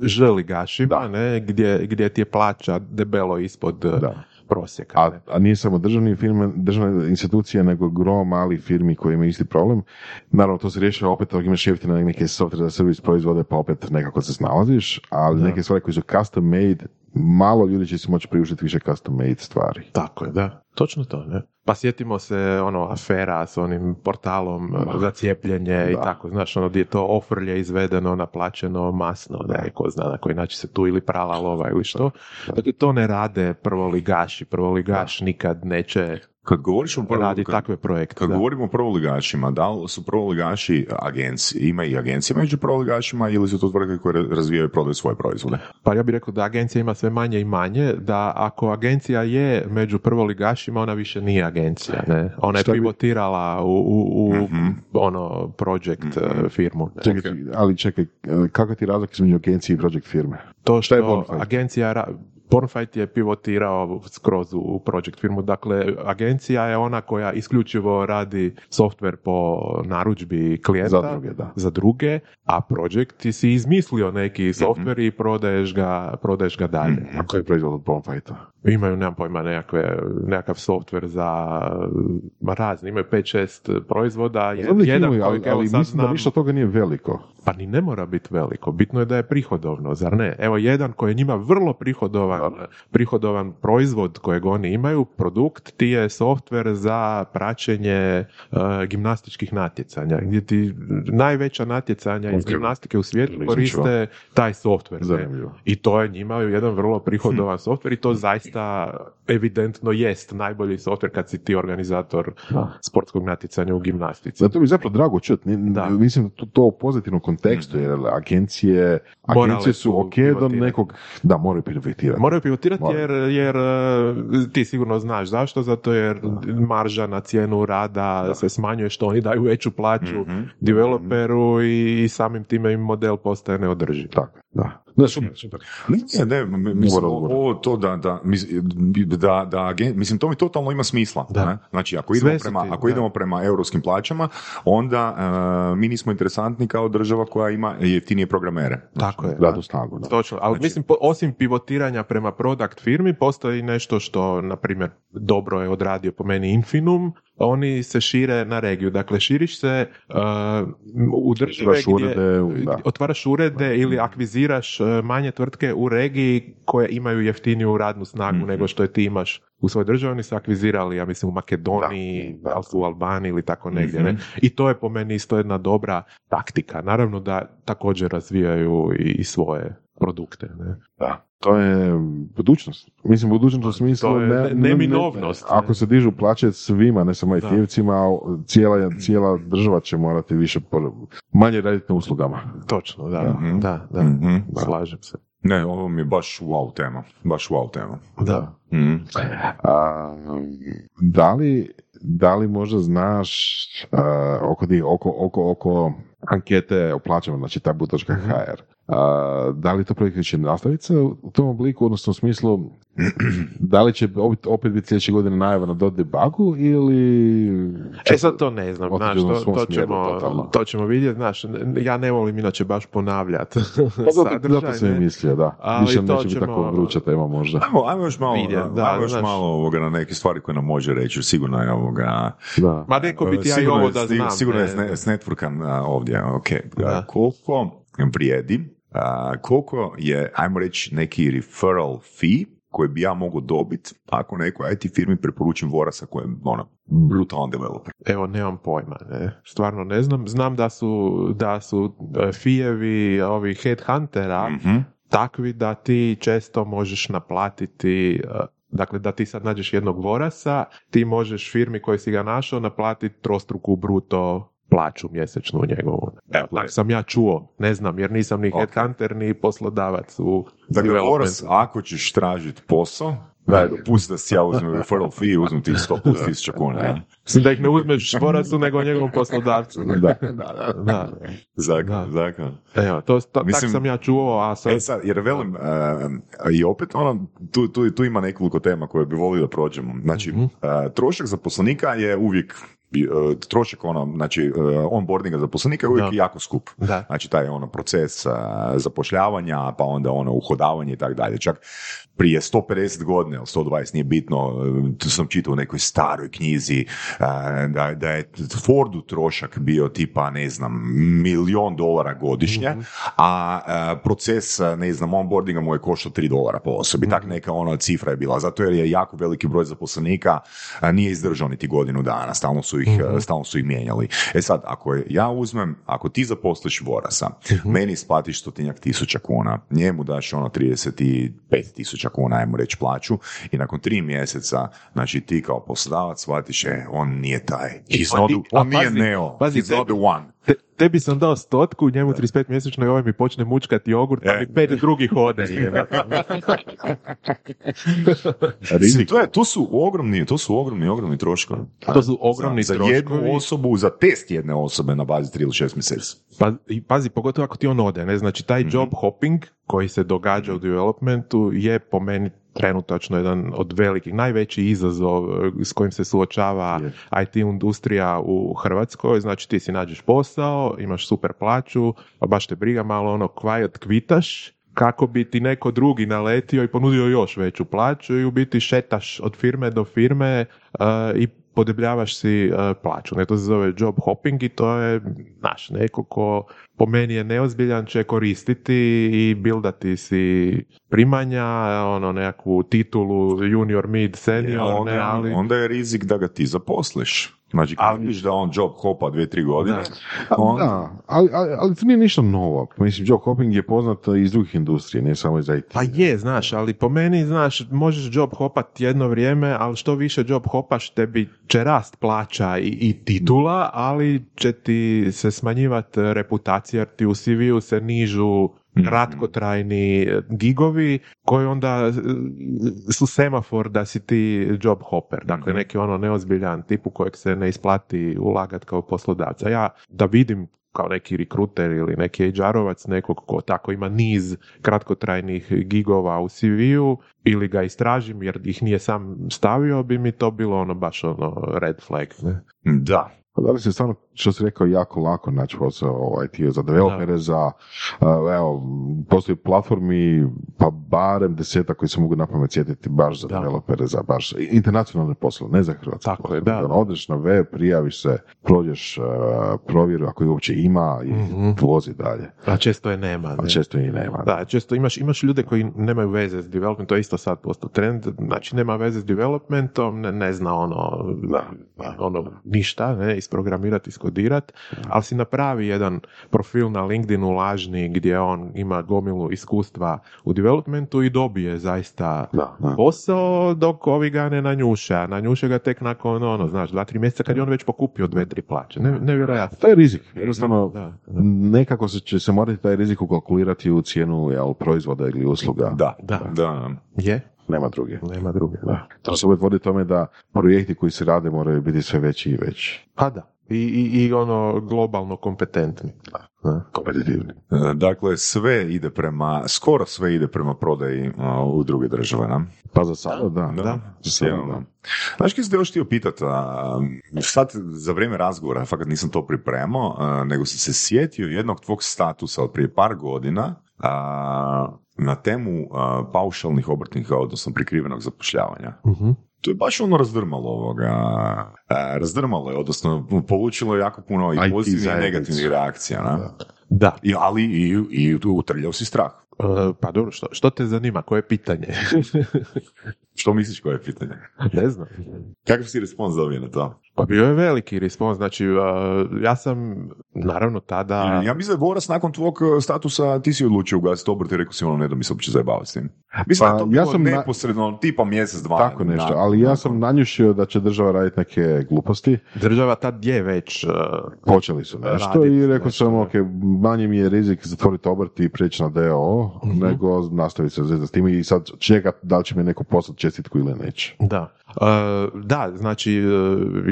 želigašima, Da. ne, gdje, gdje ti je plaća debelo ispod e, Da. Prosjeka. A, a nije samo državne firme, državne institucije, nego gro malih firmi koji imaju isti problem. Naravno, to se rješava opet ako imaš jeftine neke software za servis proizvode, pa opet nekako se snalaziš, ali neke stvari koje su custom made, malo ljudi će si moći priuštiti više custom made stvari. Tako je, da. Točno to, ne. Pa sjetimo se ono afera s onim portalom e, za cijepljenje i Da. tako, znaš, ono gdje je to ofrlje izvedeno, naplaćeno, masno, ne, ko zna na koji način se tu ili prala lova ili što. Dakle, to ne rade prvoligaši, prvoligaš nikad neće Kad govoriš o prvo- radi kad- takve projekte. Kad da. govorimo o prvoligašima, da li su prvoligaši agencije? Ima i agencije među prvoligašima ili su to tvrtke koje razvijaju i prodaju svoje proizvode? Pa ja bih rekao da agencija ima sve manje i manje, da ako agencija je među prvoligašima, ona više nije agencija, ne? Ona je Šta bi- pivotirala u, u, u Mhm. ono, project eh, firmu. ne? Čekaj, ali čekaj, kakav ti razlika između agencije i project firme? To je što Bonfide? agencija, ra- Pornfight je pivotirao skroz u- project firmu, dakle agencija je ona koja isključivo radi software po narudžbi klijenta Za druge, da. za druge, a project ti si izmislio neki software i prodaješ ga, prodaješ ga dalje. A koji je proizvod od Bonfajta? Imaju, nemam pojma, nekakve, nekakav softver za razni, imaju 5-6 proizvoda, Znam da jedan imaju, ali, ali mislim da znam- ništa od toga nije veliko. pa ni ne mora biti veliko, bitno je da je prihodovno, zar ne? Evo jedan koji je njima vrlo prihodovan, prihodovan proizvod kojeg oni imaju, produkt, ti je softver za praćenje e, gimnastičkih natjecanja, gdje ti najveća natjecanja iz gimnastike u svijetu koriste taj softver. I to je njima jedan vrlo prihodovan softver i to zaista evidentno jest najbolji softver kad si ti organizator sportskog natjecanja u gimnastici. Zato mi zapravo drago čuti. Da. Mislim to, to u pozitivnom kontekstu, jer agencije, Morale agencije su ok do nekog, da, moraju pivotirati. Moraju pivotirati jer, jer e, ti sigurno znaš zašto, zato jer marža na cijenu rada se smanjuje što oni daju veću plaću Mhm. developeru i samim time im model postaje neodrživ. Tako, da. Da, super, super. Ne, ne, mislim, ovo to da, da, da, da, mislim, to mi totalno ima smisla. Da. Ne? Znači, ako idemo, su prema, ako da. idemo prema europskim plaćama, onda e, mi nismo interesantni kao država koja ima jeftinije programere. Tako je. Radnu snagu, da. Točno, ali mislim, po- osim pivotiranja prema product firmi, postoji nešto što, na primjer, dobro je odradio po meni Infinum, oni se šire na regiju. Dakle, širiš se uh, u države Otvaraš gdje urede, da. otvaraš urede ili akviziraš uh, manje tvrtke u regiji koje imaju jeftiniju radnu snagu Mhm. nego što je ti imaš u svojoj državi. Oni su akvizirali, ja mislim, u Makedoniji, Da, da. u Albaniji ili tako negdje. Mhm. Ne? I to je po meni isto jedna dobra taktika. Naravno da također razvijaju i svoje produkte. Ne? Da. To je budućnost. Mislim, budućnost u smislu... To je ne- neminovnost, ne. ako se dižu plaće svima, ne samo. IT-evcima, cijela, cijela država će morati više, por- manje raditi na uslugama. Točno, da, Mhm. da, da, Mhm. slažem se. Ne, ovo mi je baš wow tema. Baš wow tema. Da. Mhm. A, da, li, da li možda znaš a, oko, di- oko, oko, oko ankete o plaćama, znači tabu.hr, a, da li to projekt će nastaviti se u tom obliku, odnosno u smislu da li će opet- opet biti sljedeće godine najava na dot debugu ili... E sad to ne znam, znaš, to, to, ćemo, to ćemo vidjeti, znaš, ja ne volim inače baš ponavljati Pa zato, zato sadržaj, sam i mislio, da. Ali Više to neće biti ćemo- tako vruća tema možda. Ajmo, ajmo još malo, Vidjet, da, ajmo još znaš. malo ovoga, na neke stvari koje nam može reći. Sigurno je ovoga... Da. Ma neko bi ti ja i sigurno ovo da znam. Sigurno je ne, sne- snetworkan a, ovdje, ok. Da. Koliko vrijedi, koliko je, ajmo reći, neki referral fee koji bi ja mogu dobiti ako nekoj IT firmi preporučim Vorasa koji je ono, brutalan developer. Evo, nemam pojma, ne. Stvarno ne znam. Znam da su, da su e, fijevi ovih headhuntera Mhm. takvi da ti često možeš naplatiti e, Dakle, da ti sad nađeš jednog vorasa, ti možeš firmi koji si ga našao naplatiti trostruku bruto plaću mjesečnu njegovu. Evo, tako sam ja čuo, ne znam, jer nisam ni Ok. headhunter, ni poslodavac u Dakle. Voras, ako ćeš tražiti posao, daj, dopusti da si ja uzmem referral fee uzmem ti 100 plus tisuća kuna. ja. Mislim da ih ne uzmeš vorasu, nego njegovom poslodavcu. Da, da, da. Da, Zakon, Da. zakon. evo, to, to Mislim- tak sam ja čuo, a sad... E sad, jer velim, e, i opet ono, tu, tu, tu ima nekoliko tema koje bi volio da prođemo. Znači, e, trošak zaposlenika je uvijek, trošak ono, znači, e, onboardinga zaposlenika je uvijek Da. jako skup. Da. Znači, taj ono proces e, zapošljavanja, pa onda ono uhodavanje i tako dalje. Čak prije 150 godina, ili 120, nije bitno, e, tu sam čitao u nekoj staroj knjizi, e, da, da je Fordu trošak bio tipa, ne znam, milion dolara godišnje, a e, proces, e, ne znam, onboardinga mu je koštao 3 dolara po osobi. Tak neka ona cifra je bila, zato jer je jako veliki broj zaposlenika a, nije izdržao niti godinu dana, stalno su ih, e, stalno su ih mijenjali. E sad, ako ja uzmem, ako ti zaposliš Vorasa, meni isplatiš stotinjak tisuća kuna, njemu daš ono 35 tisuća kuna, ajmo reći plaću, i nakon tri mjeseca, znači ti kao poslodavac shvatiš, e, on nije taj. He's On not, on nije pazi, Neo. pazi, He's not the one. Te, tebi sam dao stotku, njemu 35 mjesečno i ovaj mi počne mučkati jogurt, pa E. mi pet drugih ode. To, je, to su ogromni, to su ogromni, ogromni troškovi. To su ogromni za, za troškovi. jednu osobu, za test jedne osobe na bazi 3 ili 6 mjeseci. Pa, i pazi, pogotovo ako ti on ode, ne? Znači, taj job hopping koji se događa u developmentu je po meni trenutačno jedan od velikih, najveći izazov eh, s kojim se suočava IT industrija u Hrvatskoj. Znači, ti si nađeš posao, imaš super plaću, pa baš te briga malo ono quiet kvitaš, kako bi ti neko drugi naletio i ponudio još veću plaću i u biti šetaš od firme do firme e, i podebljavaš si e, plaću. Ne, to se zove job hopping i to je naš neko ko po meni je neozbiljan će koristiti i bildati si primanja, ono nekakvu titulu junior, mid, senior, onda, ne, ali... onda je rizik da ga ti zaposliš. Znači, kad vidiš da on job hopa dvije, tri godine, A, on- Da, ali, ali, ali to nije ništa novo. Mislim, job hopping je poznat iz drugih industrije, ne samo iz IT. Pa je, znaš, ali po meni, znaš, možeš job hopat jedno vrijeme, ali što više job hopaš, tebi će rast plaća i, i titula, ali će ti se smanjivati reputacija, jer ti u CV-u se nižu kratkotrajni gigovi koji onda e, su semafor da si ti job hopper. Dakle, neki ono neozbiljan tip u kojeg se ne isplati ulagat kao poslodavca. Ja da vidim kao neki rekruter ili neki HR-ovac, nekog ko tako ima niz kratkotrajnih gigova u CV-u ili ga istražim jer ih nije sam stavio, bi mi to bilo ono baš ono red flag. Ne? da. Pa da li se stvarno, što si rekao, jako lako naći posao u IT za developere, za, uh, evo, postoji platformi, pa barem desetak koji se mogu na pamet sjetiti baš za Da. developere, za baš internacionalne poslove, ne za hrvatske Tako poslove. je, da. Ono, Odeš na web, prijaviš se, prođeš uh, provjeru ako je uopće ima i Mhm. vozi dalje. A često je nema. A ne? često i nema. Da, često imaš, imaš ljude koji nemaju veze s developmentom, to je isto sad postao trend, znači nema veze s developmentom, ne, ne zna ono, ono ništa, ne, isprogramirati, iskodirati, ali si napravi jedan profil na LinkedInu lažni gdje on ima gomilu iskustva u developmentu i dobije zaista Da, da. posao dok ovi ga ne nanjuše, a nanjuše ga tek nakon ono, znaš, dva, tri mjeseca kad je on već pokupio dve, tri plaće. Ne, nevjerojatno. To je rizik. Jednostavno, Da, nekako se će se morati taj rizik ukalkulirati u cijenu jel, proizvoda ili usluga. Da, Da. da. Je, Nema druge. nema druge. Da. To se uvijek vodi tome da projekti koji se rade moraju biti sve veći i veći. Pa da. I, i, i ono globalno kompetentni. Da. Kompetitivni. E, Dakle, sve ide prema, skoro sve ide prema prodaji a, u druge države, nam. Pa za sada da. Da, Za sada, da. Znaš kaj sam te još htio pitat, a, sad za vrijeme razgovora, fakat nisam to pripremao, a, nego sam se sjetio jednog tvog statusa od prije par godina a, na temu a, paušalnih obrtnika, odnosno prikrivenog zapošljavanja. Mhm. To je baš ono razdrmalo ovoga, a, razdrmalo je, odnosno polučilo je jako puno i IT pozitivnih i negativnih reakcija, na? Da. I, ali i, i utrljao si strah. E, pa dobro, što, što te zanima? Koje je pitanje? Što misliš koje je pitanje? ne znam. Kakav si respons dobio na to? Pa bio je veliki respons, znači ja sam naravno tada... Ja mislim da je Boras nakon tvog e, statusa ti si odlučio ugasiti obrt i rekao si ono ne da mi se uopće zajebavati s tim. Mislim Pa, da to ja sam na- neposredno tipa mjesec, dva. Tako nešto, nakon- ali ja nakon. sam nanjušio da će država raditi neke gluposti. Država tad je već... e, Počeli su nešto Radit i rekao nešto, sam, ok, manje mi je rizik zatvoriti obrt i preći na DO, Mhm. nego nastaviti se s tim i sad čekat da li će mi neko poslati čestitku ili neće. Da. E, da, znači e,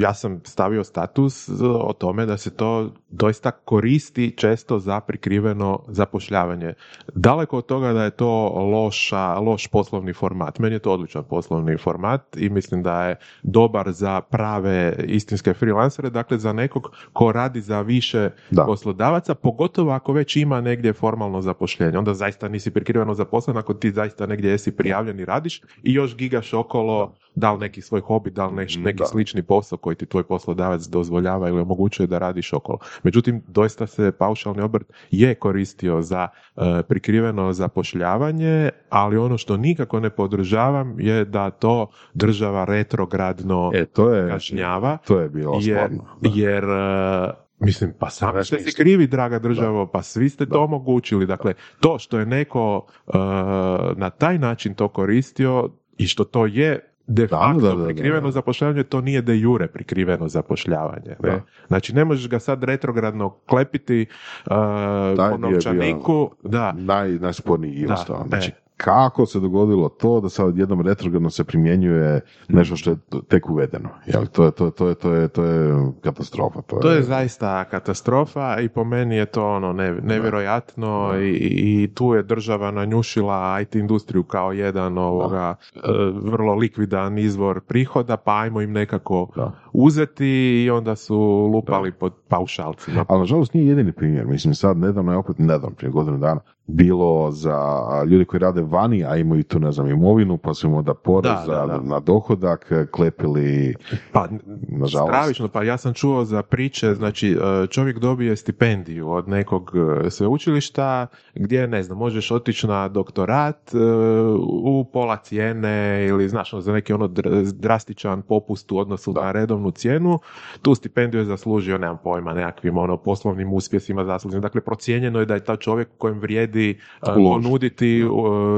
ja sam stavio status e, o tome da se to doista koristi često za prikriveno zapošljavanje. Daleko od toga da je to loša, loš poslovni format. Meni je to odličan poslovni format i mislim da je dobar za prave istinske freelancere, dakle za nekog ko radi za više Da. poslodavaca, pogotovo ako već ima negdje formalno zapošljenje. Onda zaista nisi prikriveno zaposlen ako ti zaista negdje jesi prijavljen i radiš i još gigaš okolo da li neki svoj hobi, da li neš- neki Da. slični posao koji ti tvoj poslodavac dozvoljava ili omogućuje da radiš okolo. Međutim, doista se paušalni obrt je koristio za e, prikriveno zapošljavanje, ali ono što nikako ne podržavam je da to država retrogradno E, to je, kažnjava to je bilo jer, jer e, mislim, pa sami ste si krivi, draga državo, pa svi ste to omogućili. Dakle, to što je neko e, na taj način to koristio i što to je de Da, facto da, da, da, prikriveno da. zapošljavanje, to nije de jure prikriveno zapošljavanje. Ne? Znači, ne možeš ga sad retrogradno klepiti Taj po novčaniku. Da, Naj, najsporniji. Da, Znači, e. kako se dogodilo to da sad jednom retrogradno se primjenjuje nešto što je tek uvedeno? Jel, to, je, to, je, to, je, to, je, to je katastrofa. To, To je zaista katastrofa i po meni je to ono ne- nevjerojatno i, i tu je država nanjušila IT industriju kao jedan ovoga e, vrlo likvidan izvor prihoda, pa ajmo im nekako Da. uzeti i onda su lupali pod paušalcima. Ali nažalost nije jedini primjer. Mislim sad nedavno je opet nedavno prije godinu dana bilo za ljudi koji rade vani, a imaju tu, ne znam, imovinu, pa su im onda porez Da, da, da. na dohodak klepili, Pa, nažalost. stravično, pa ja sam čuo za priče, znači e, čovjek dobije stipendiju od nekog e, sveučilišta gdje, ne znam, možeš otići na doktorat e, u pola cijene ili, znaš, ono, za neki ono dr- drastičan popust u odnosu na redovnu cijenu, tu stipendiju je zaslužio, nemam pojma, nekakvim ono, poslovnim uspjesima zaslužio. Dakle, procijenjeno je da je ta čovjek kojem vrijedi e, Uložiti. ponuditi e,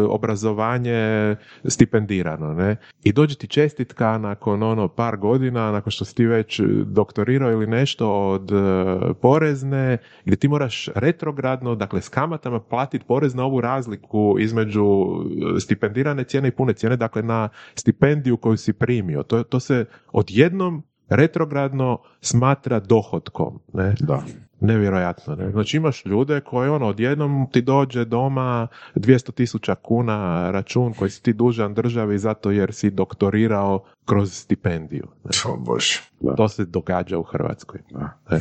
obrazovanje stipendirano, ne? I dođe ti čestitka nakon ono par godina, nakon što si ti već doktorirao ili nešto od e, porezne, gdje ti moraš retrogradno, dakle s kamatama platiti porez na ovu razliku između e, stipendirane cijene i pune cijene, dakle na stipendiju koju si primio. To, to se odjednom retrogradno smatra dohotkom, ne? Da. Nevjerojatno, ne? Znači imaš ljude koji ono, odjednom ti dođe doma 200 tisuća kuna račun koji si ti dužan državi zato jer si doktorirao kroz stipendiju. ne? O bože. To se događa u Hrvatskoj. Da. E.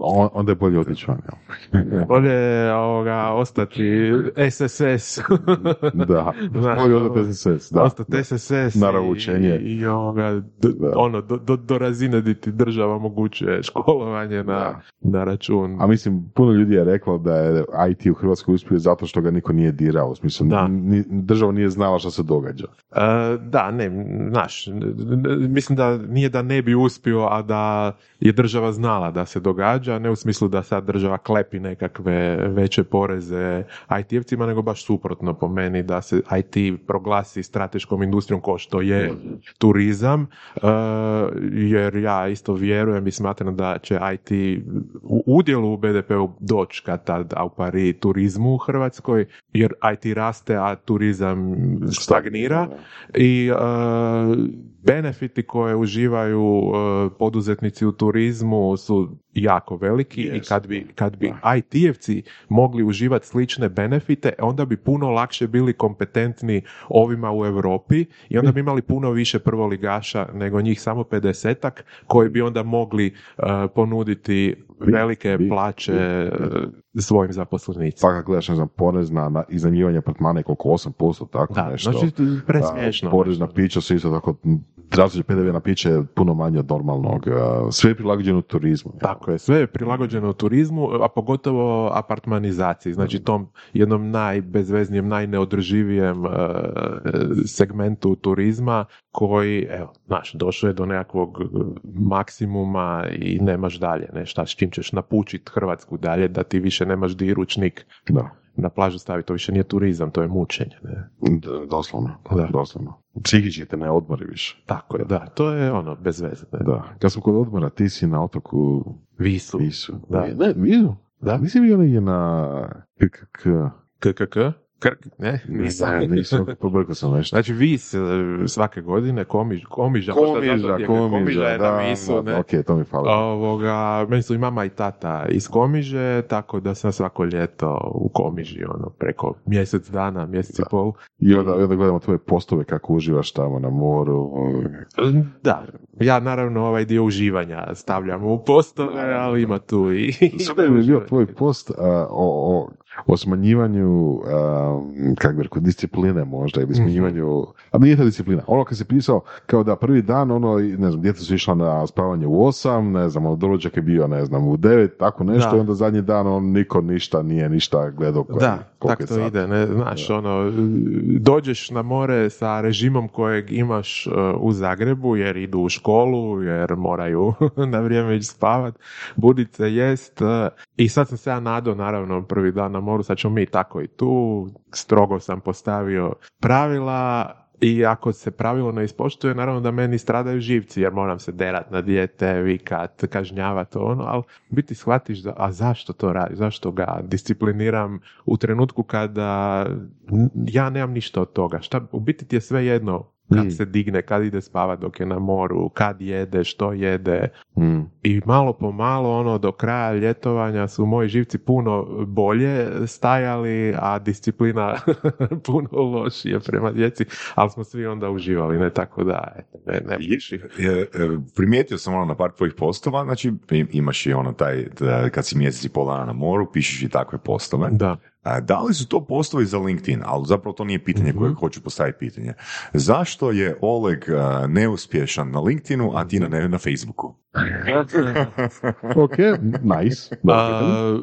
O- onda je bolje otići van. Bolje ovoga, ostati SSS. Da, Znaš, bolje odati SSS. Da, ostati da. SSS Naravno, i, učenje. i ovoga, d- ono, do, do, do razine di ti država omogućuje školovanje na, na račun. A mislim, puno ljudi je reklo da je IT u Hrvatskoj uspio zato što ga niko nije dirao. U smislu, država nije znala što se događa. E, da, ne, znaš, mislim da nije da ne bi uspio, a da je država znala da se događa, ne u smislu da sad država klepi nekakve veće poreze IT-evcima, nego baš suprotno po meni, da se IT proglasi strateškom industrijom ko što je turizam, e, jer ja isto vjerujem i smatram da će IT u udjelu u BDP-u doći kad tad au pari turizmu u Hrvatskoj, jer IT raste, a turizam stagnira. i e, benefiti koje uživaju e, poduzetnici u turizmu su jako veliki i kad bi, kad bi IT-evci mogli uživati slične benefite, onda bi puno lakše bili kompetentni ovima u Europi i onda bi imali puno više prvoligaša nego njih samo 50 koji bi onda mogli e, ponuditi velike bi- plaće e, svojim zaposlenicima. Pa kad gledaš, ne znam, porez na, na iznajmljivanje apartmana je koliko 8%, tako Da, nešto. znači presmiješno. Porez na pića su isto tako, drastično PDV na piće je puno manje od normalnog. a, Sve je prilagođeno turizmu. Tako je, sve je prilagođeno turizmu, a pogotovo apartmanizaciji, znači tom jednom najbezveznijem, najneodrživijem e, segmentu turizma koji, evo, znaš, došao je do nekakvog e, maksimuma i nemaš dalje, ne, šta, s čim ćeš napučit Hrvatsku dalje, da ti više nemaš di ručnik Da. Na plažu staviti, to više nije turizam, to je mučenje, ne. D- doslovno. Da. Doslovno. Psihički te ne odmori više. Tako je, da, to je ono, bez veze, ne. Da. Kad smo kod odmora, ti si na otoku Visu. Visu. Da. Ne, Visu. Da. Nisi bio negdje na KKK? KKK? Krk, ne, nisam. Ne, nisam, pobrkao sam nešto. Znači vis e, svake godine, komiž, komiža, možda zato Komiža, ti je- komiža, je da, na visu, da, ne? ok, to mi fali. Ovoga, meni su i mama i tata iz Komiže, tako da sam svako ljeto u Komiži, ono, preko mjesec dana, mjesec i pol. I onda, onda gledamo tvoje postove kako uživaš tamo na moru. Da, ja naravno ovaj dio uživanja stavljam u postove, ali ima tu i... Super bi bio tvoj post a, o, o, o smanjivanju, a, kak bi rekao, discipline možda, ili smanjivanju, a nije ta disciplina. Ono kad si pisao, kao da prvi dan, ono, ne znam, djeca su išla na spavanje u osam, ne znam, ono, doručak je bio, ne znam, u devet, tako nešto, Da. i onda zadnji dan, on, niko ništa nije ništa gledao. Da, tako to ide, ne, znaš, ono, dođeš na more sa režimom kojeg imaš uh, u Zagrebu, jer idu u školu, jer moraju na vrijeme ići spavat, budit se, jest, uh, i sad sam se ja nadao, naravno, prvi dan na moru, sad ćemo mi tako i tu, strogo sam postavio pravila, i ako se pravilo ne ispoštuje, naravno da meni stradaju živci, jer moram se derat na dijete, vikat, kažnjavat ono, ali biti shvatiš da, a zašto to radi, zašto ga discipliniram u trenutku kada ja nemam ništa od toga. Šta, u biti ti je sve jedno kad Mm. se digne, kad ide spavat dok je na moru, kad jede, što jede. Mm. I malo po malo, ono, do kraja ljetovanja su moji živci puno bolje stajali, a disciplina puno lošije prema djeci, ali smo svi onda uživali, ne tako da, ne, ne ih- E, e, primijetio sam ono na par tvojih postova, znači im- imaš i ono taj, da kad si mjesec i pol dana na moru, pišeš i takve postove. Da. A, Da li su to postovi za LinkedIn, ali zapravo to nije pitanje koje hoću postaviti pitanje. Zašto je Oleg a, neuspješan na LinkedInu, a ti na, na Facebooku? ok, nice. A,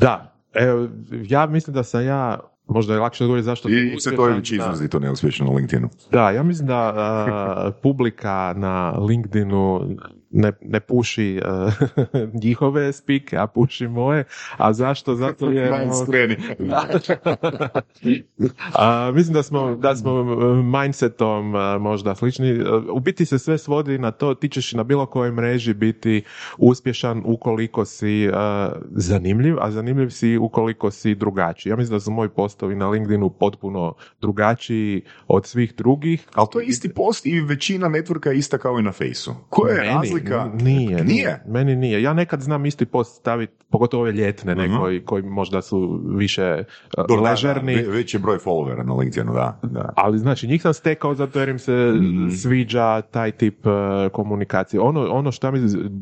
da, evo, ja mislim da sam ja, možda je lakše odgovoriti zašto I se to je već da. izrazito neuspješan na LinkedInu. Da, ja mislim da a, publika na LinkedInu ne, ne puši a, njihove spike, a puši moje. A zašto? Zato je... A, mislim da smo, da smo e, mindsetom e, možda slični. U biti se sve svodi na to, ti ćeš na bilo kojoj mreži biti uspješan ukoliko si zanimljiv, a zanimljiv si ukoliko si drugačiji. Ja mislim da su moji postovi na LinkedInu potpuno drugačiji od svih drugih. Ali to je isti post i većina networka je ista kao i na Fejsu. Koja je Meni razlika? Nije, Nije? Meni nije. Ja nekad znam isti post staviti, pogotovo ove ljetne, ne, Mhm. koji, koji možda su više e, Dobro, da, da, ležerni. ve- veći broj followera na LinkedInu, da. da. Ali znači njih sam stekao zato jer im se Mhm. sviđa taj tip e, komunikacije. Ono, ono što mi,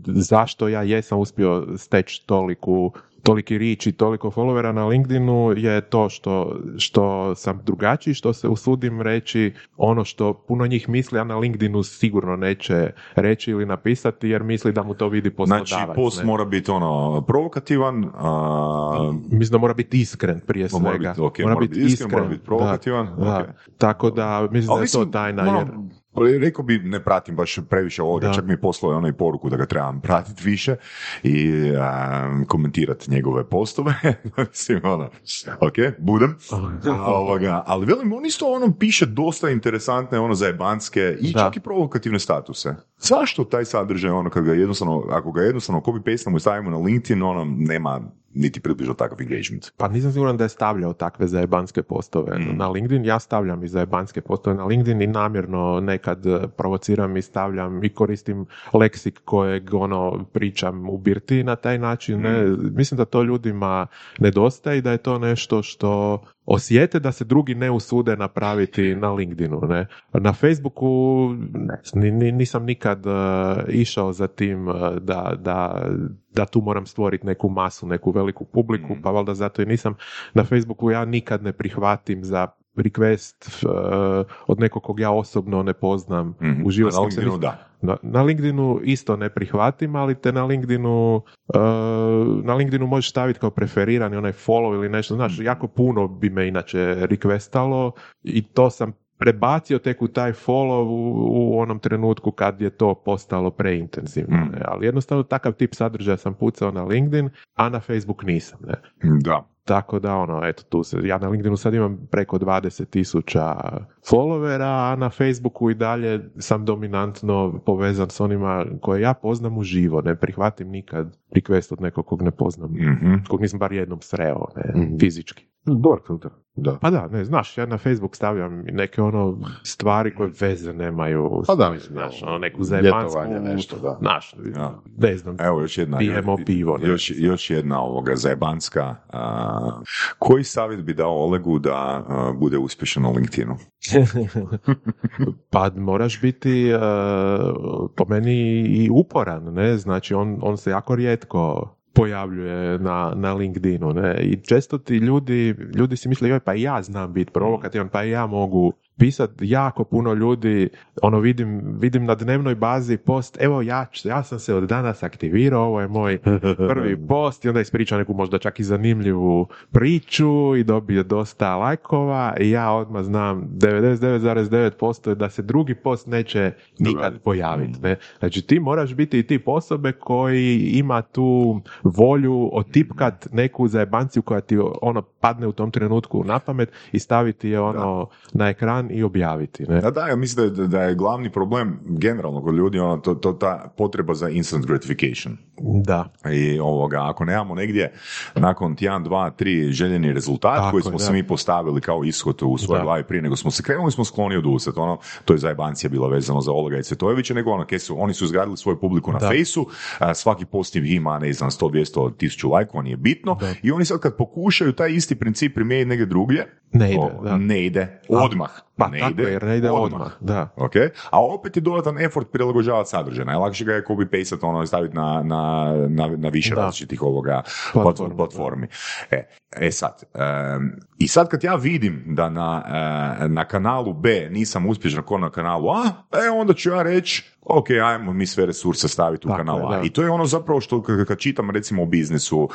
zašto ja jesam uspio steći toliku toliki rič i toliko followera na LinkedInu je to što, što sam drugačiji, što se usudim reći ono što puno njih misli, a na LinkedInu sigurno neće reći ili napisati jer misli da mu to vidi poslodavac. Znači, post ne. mora biti ono provokativan, a, Mislim da mora biti iskren prije Ma, mora svega. biti, ok, mora biti iskren, mora biti provokativan, Da, da. ok. Tako da mislim Ali da je to tajna. ono, Jer... ali rekao bi, ne pratim baš previše ovoga, Da. čak mi je poslao onaj poruku da ga trebam pratiti više i a, komentirati njegove postove. Mislim, ono, ok, budem. Ovoga, ali velim, on isto ono piše dosta interesantne, ono, zajebanske i Da. čak i provokativne statuse. Zašto taj sadržaj, ono, kad ga jednostavno, ako ga jednostavno copy paste i stavimo na LinkedIn, ono, nema niti približno takav engagement. Pa nisam siguran da je stavljao takve zajebanske postove Mm. na LinkedIn. Ja stavljam i zajebanske postove na LinkedIn i namjerno nekad eh, provociram i stavljam i koristim leksik kojeg ono pričam u birti na taj način. Ne? Mm. Mislim da to ljudima nedostaje i da je to nešto što osjete da se drugi ne usude napraviti na LinkedInu. Ne? Na Facebooku nisam nikad eh, išao za tim eh, da, da, da tu moram stvoriti neku masu, neku veliku publiku, Mm. pa valjda zato i nisam na Facebooku ja nikad ne prihvatim za request eh, od nekog kog ja osobno ne poznam Mhm. u životu. Na LinkedInu da. Na, na LinkedInu isto ne prihvatim, ali te na LinkedInu eh, na LinkedInu možeš staviti kao preferirani onaj follow ili nešto, znaš, jako puno bi me inače requestalo i to sam prebacio tek u taj follow u, u onom trenutku kad je to postalo preintenzivno. Mm. Ne? Ali jednostavno takav tip sadržaja sam pucao na LinkedIn, a na Facebook nisam. Ne? Da. Tako da, ono, eto, tu se, ja na LinkedInu sad imam preko 20 tisuća followera, a na Facebooku i dalje sam dominantno povezan s onima koje ja poznam uživo, ne prihvatim nikad request od nekog kog ne poznam, Mhm. kog nisam bar jednom sreo, ne, Mhm. fizički. Dobar filter, da. Pa da, ne, znaš, ja na Facebook stavljam neke ono stvari koje veze nemaju, Pa da, mislim, znaš, ono, neku zajebansku, nešto, da. znaš, Ja. ne znam, Evo još jedna, Pijemo pivo, ne. još, još jedna ovoga zajebanska. a, koji savjet bi dao Olegu da a, bude uspješan na LinkedInu? pa moraš biti uh, po meni i uporan, ne, znači on, on se jako rijetko pojavljuje na, na LinkedInu, ne, i često ti ljudi, ljudi si misle, joj, pa ja znam biti provokativan, pa ja mogu pisat jako puno ljudi, ono vidim, vidim na dnevnoj bazi post, evo ja, ja sam se od danas aktivirao, ovo je moj prvi post i onda ispriča neku možda čak i zanimljivu priču i dobije dosta lajkova i ja odmah znam 99,9% je da se drugi post neće nikad pojaviti. Ne? Znači ti moraš biti i tip osobe koji ima tu volju otipkat neku zajebanciju koja ti ono padne u tom trenutku na pamet i staviti je ono na ekran i objaviti. Ne? Da, da, ja mislim da je, da je glavni problem generalno kod ljudi ono, to, to ta potreba za instant gratification. Da. I ovoga, ako nemamo negdje nakon tjedan, dva, tri željeni rezultat Tako koji smo se mi postavili kao ishod u svojoj glavi prije nego smo se krenuli, smo skloni odustati. Ono, to je zajebancija bila vezano za Olega i Cvetojevića, nego ono, su, oni su izgradili svoju publiku na Da. fejsu, a, svaki post im ima, ne znam, 100, 200, 1000 lajkova, nije bitno, Da. i oni sad kad pokušaju taj isti princip primijeniti negdje drugdje, Ne ide, o, da. ne ide, odmah. Pa ne tako ide, je, jer ne ide odmah. Da. Ok, a opet je dodatan effort prilagođavati sadržaj. Najlakše ga je copy paste ono staviti na, na, na, na više Da. različitih ovoga Platformi, platformi. E, e sad, em, i sad kad ja vidim da na, e, na kanalu B nisam uspješan ko na kanalu A, e onda ću ja reći ok, ajmo mi sve resurse staviti u kanal A. I to je ono zapravo što k- kad čitam recimo o biznisu,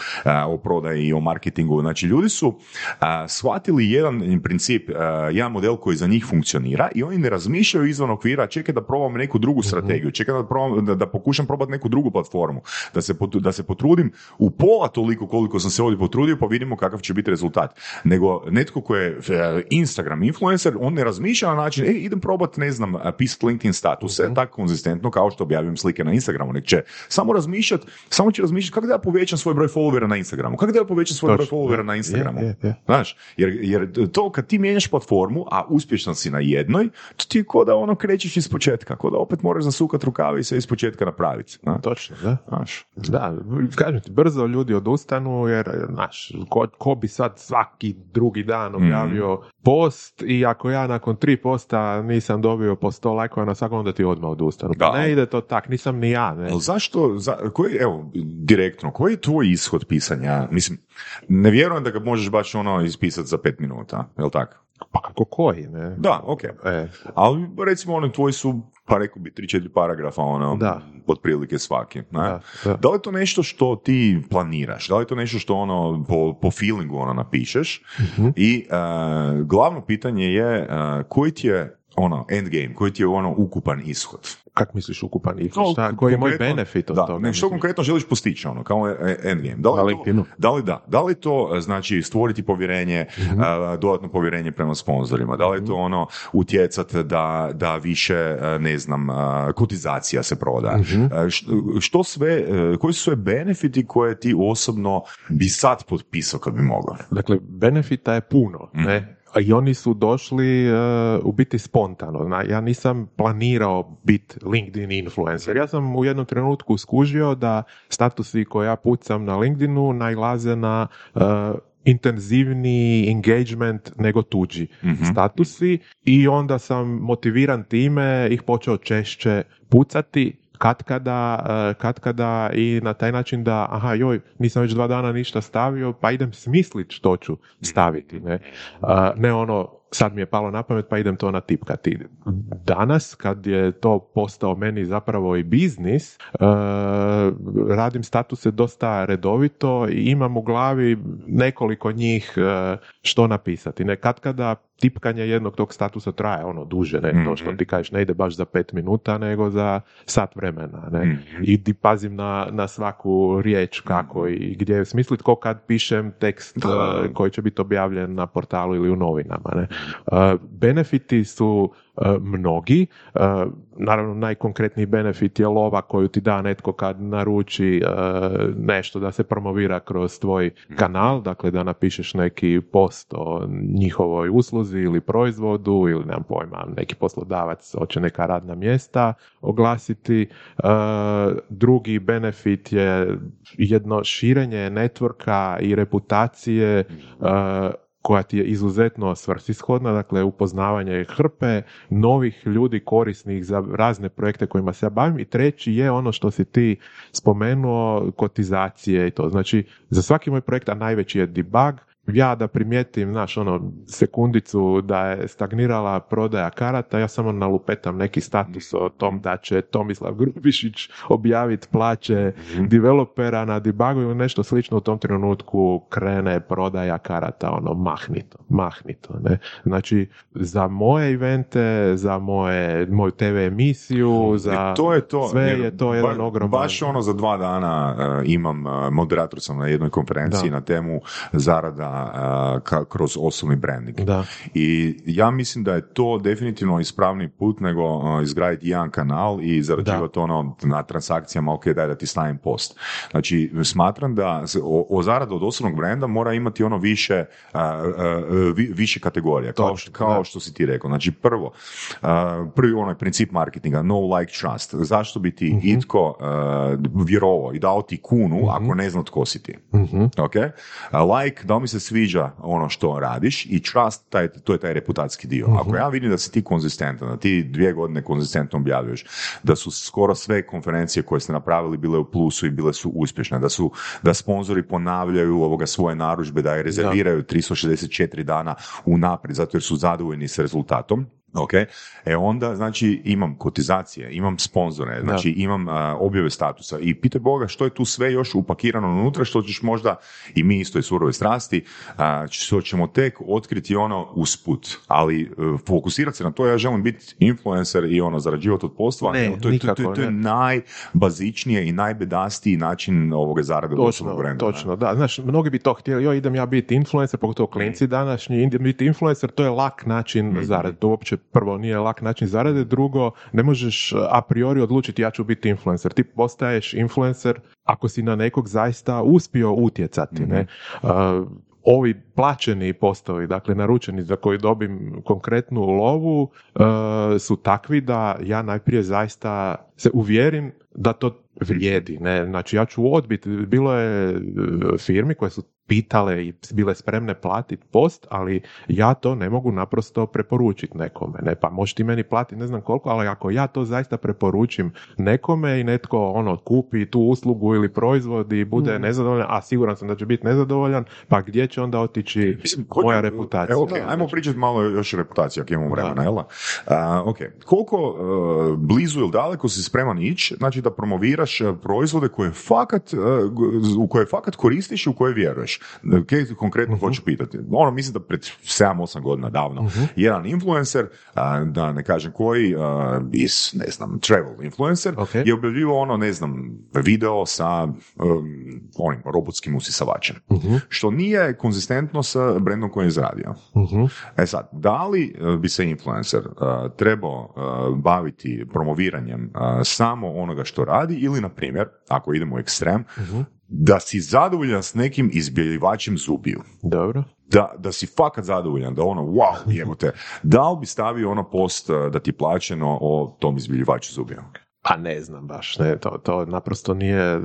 o prodaji, o marketingu, znači ljudi su a, shvatili jedan princip, a, jedan model koji za njih funkcionira i oni ne razmišljaju izvan okvira, čekaj da probam neku drugu strategiju, čekaj da, probam, da, da pokušam probati neku drugu platformu, da se, pot- da se potrudim u pola toliko koliko sam se ovdje potrudio pa vidimo kakav će biti rezultat. Nego netko ko je e, Instagram influencer, on ne razmišlja na način, e, idem probati, ne znam, pisati LinkedIn statuse, tako konzistentno kao što objavim slike na Instagramu, nek će samo razmišljati, samo će razmišljati kako da ja povećam svoj broj followera na Instagramu, kako da ja povećam svoj broj Točno, followera je, na Instagramu. je, je. Znaš, jer, jer to kad ti mijenjaš platformu, a uspješan si na jednoj, to ti je ko da ono krećeš iz početka, ko da opet moraš zasukati rukave i sve iz početka napraviti. Znaš, Točno, da. znaš. Da, kažem ti, brzo ljudi odustanu jer, znaš, ko, ko bi sad svaki drugi dan objavio post i ako ja nakon tri posta nisam dobio po sto lajkova na svakom, onda ti odmah odustanu. Pa Da. ne ide to tak, nisam ni ja, ne. Zašto, za, koji, evo, direktno, koji je tvoj ishod pisanja? Mislim, ne vjerujem da ga možeš baš ono ispisati za pet minuta, jel tako? Pa kako koji, ne? Da, ok. E, Ali recimo oni tvoji su, pa rekao bi, tri, četiri paragrafa, ono, Da. otprilike svaki. Ne? Da, da. Da li je to nešto što ti planiraš? Da li je to nešto što ono po, po feelingu ono napišeš? Mhm. I e, glavno pitanje je e, koji ti je ono endgame, koji ti je ono ukupan ishod? kak misliš ukupan? No, Šta, koji je moj benefit od da, toga? Ne, što konkretno želiš postići ono, kao e- endgame? Da li, to- da li da? Da li to e, znači stvoriti povjerenje, Mhm. a, dodatno povjerenje prema sponzorima? Da li je to ono utjecat da, da više, e, ne znam, a, kotizacija se proda? Mhm. E, š- Što sve, e, koji su sve benefiti koje ti osobno bi sad potpisao kad bi mogao? Dakle, benefita je puno, Mhm. ne? I oni su došli e, u biti spontano. Ja nisam planirao biti LinkedIn influencer. Ja sam u jednom trenutku skužio da statusi koje ja pucam na LinkedInu najlaze na e, intenzivniji engagement nego tuđi statusi i onda sam motiviran time ih počeo češće pucati katkada, e, katkada i na taj način da, aha, joj, nisam već dva dana ništa stavio, pa idem smislit što ću staviti, ne. A, ne ono, sad mi je palo na pamet, pa idem to natipkati. Danas, kad je to postao meni zapravo i biznis, e, radim statuse dosta redovito i imam u glavi nekoliko njih e, što napisati. Ne, katkada tipkanje jednog tog statusa traje ono duže, ne, to što ti kažeš ne ide baš za pet minuta, nego za sat vremena, ne. I di pazim na, na svaku riječ kako i gdje je smislit ko kad pišem tekst eh, koji će biti objavljen na portalu ili u novinama, ne. Benefiti su mnogi, naravno najkonkretniji benefit je lova koju ti da netko kad naruči nešto da se promovira kroz tvoj kanal, dakle da napišeš neki post o njihovoj usluzi ili proizvodu ili nemam pojma, neki poslodavac hoće neka radna mjesta oglasiti. Drugi benefit je jedno širenje networka i reputacije. E, koja ti je izuzetno svrsishodna, dakle upoznavanje hrpe novih ljudi korisnih za razne projekte kojima se ja bavim i treći je ono što si ti spomenuo, kotizacije i to. Znači, za svaki moj projekt, a najveći je debug, ja da primijetim, znaš, ono, sekundicu da je stagnirala prodaja karata, ja samo nalupetam neki status o tom da će Tomislav Grubišić objaviti plaće developera na debugu ili nešto slično u tom trenutku krene prodaja karata, ono, mahnito, mahnito, ne. Znači, za moje evente, za moje, moju TV emisiju, za E, to je to. sve jer je to jedan ba- ogroman... Baš ono za dva dana uh, imam, uh, moderator sam na jednoj konferenciji Da. na temu zarada ka- kroz osobni branding. Da. I ja mislim da je to definitivno ispravni put nego uh, izgraditi jedan kanal i zarađivati ono na transakcijama, ok, daj da ti stavim post. Znači, smatram da o, o zaradu od osobnog brenda mora imati ono više, uh, uh, vi- više kategorija, kao, kao što si ti rekao. Znači, prvo, prvi onaj princip marketinga, no like trust. Zašto bi ti Mhm. itko vjerovao i dao ti kunu ako ne zna tko si ti? Mhm. Ok? A like, da li mi se sviđa ono što radiš i trust, taj, to je taj reputacijski dio. Ako ja vidim da si ti konzistentan, da ti dvije godine konzistentno objavljuješ, da su skoro sve konferencije koje ste napravili bile u plusu i bile su uspješne, da su da sponzori ponavljaju ovoga svoje narudžbe, da je rezerviraju 364 dana unaprijed zato jer su zadovoljni s rezultatom, Ok, e onda znači imam kotizacije, imam sponzore, znači imam a, objave statusa i pitaj Boga što je tu sve još upakirano unutra što ćeš možda i mi isto i surove strasti a, što ćemo tek otkriti ono usput, ali e, fokusirati se na to, ja želim biti influencer i ono zarađivati od postva, Ne, Evo, to, je, to, je- to, je- nikako, to je najbazičnije i najbedastiji način ovoga zarade Točno, brenda, točno, da. Znaš, mnogi bi to htjeli, joj, idem ja biti influencer, pogotovo klinci današnji, idem biti influencer, to je lak način Mhm. zarade. To uopće prvo nije lak način zarade, drugo, ne možeš a priori odlučiti ja ću biti influencer. Ti postaješ influencer ako si na nekog zaista uspio utjecati, ne? Mhm. A, ovi plaćeni postovi, dakle naručeni za koji dobim konkretnu lovu, e, su takvi da ja najprije zaista se uvjerim da to vrijedi. Ne? Znači ja ću odbiti, bilo je e, firmi koje su pitale i bile spremne platiti post, ali ja to ne mogu naprosto preporučiti nekome. Ne? Pa možeš ti meni platiti ne znam koliko, ali ako ja to zaista preporučim nekome i netko ono kupi tu uslugu ili proizvod i bude nezadovoljan, a siguran sam da će biti nezadovoljan, pa gdje će onda otići Mislim, hoću- moja reputacija? Evo, ok, ajmo pričati malo još o reputaciji, ako imamo vremena, jel? ok, koliko e, blizu ili daleko si spreman ići, znači da promoviraš e, proizvode koje fakat, g- u koje fakat koristiš i u koje vjeruješ? Ok, konkretno Mhm. hoću pitati. Ono, mislim da pred 7-8 godina davno, Mhm. jedan influencer, da ne kažem koji, iz, ne znam, travel influencer, Ok. je objavljivao ono, ne znam, video sa um, onim robotskim usisavačem Mhm, što nije konzistentno sa brendom koji je izradio. E sad, da li e, bi se influencer e, trebao e, baviti promoviranjem e, samo onoga što radi ili, na primjer, ako idemo u ekstrem. Da si zadovoljan s nekim izbjeljivačem zubiju. Dobro. Da, da si fakat zadovoljan, da ono, wow, jebote, da li bi stavio ono post e, da ti je plaćeno o tom izbjeljivaču zubiju? Pa ne znam baš, ne, to, to naprosto nije,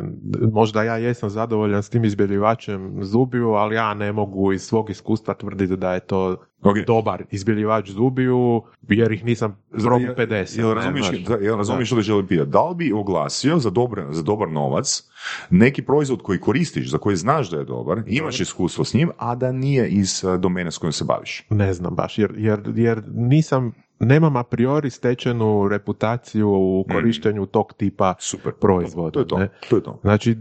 možda ja jesam zadovoljan s tim izbjeljivačem zubiju, ali ja ne mogu iz svog iskustva tvrditi da je to Ok. dobar izbjeljivač zubiju, jer ih nisam probu 50. Jel ne, razumiješ, znaš. da, jel razumiješ što te želim pitati? Da li bi oglasio za, dobar, za dobar novac neki proizvod koji koristiš, za koji znaš da je dobar, imaš iskustvo s njim, a da nije iz eh, domene s kojom se baviš? Ne znam baš, jer, jer, jer nisam, nemam a priori stečenu reputaciju u korištenju tog tipa Super. proizvoda. To je to. ne. To je to. Znači,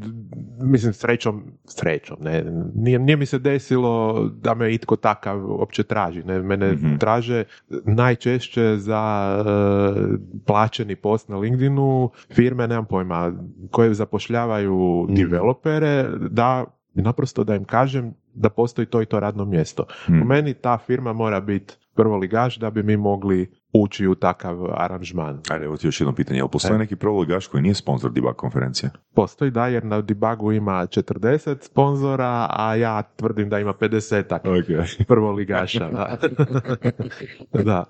mislim, srećom, srećom, ne, nije, nije mi se desilo da me itko takav uopće traži, ne, mene Mhm. traže najčešće za e, plaćeni post na LinkedInu firme, nemam pojma, koje zapošljavaju Mhm. developere, da naprosto da im kažem da postoji to i to radno mjesto. Mhm. Po meni ta firma mora biti prvoligaš da bi mi mogli ući u takav aranžman. Ajde, evo ti još jedno pitanje. Jel postoji E. neki prvoligaš koji nije sponsor debug konferencije? Postoji da, jer na debugu ima 40 sponzora, a ja tvrdim da ima 50 Ok. prvoligaša. Da. da.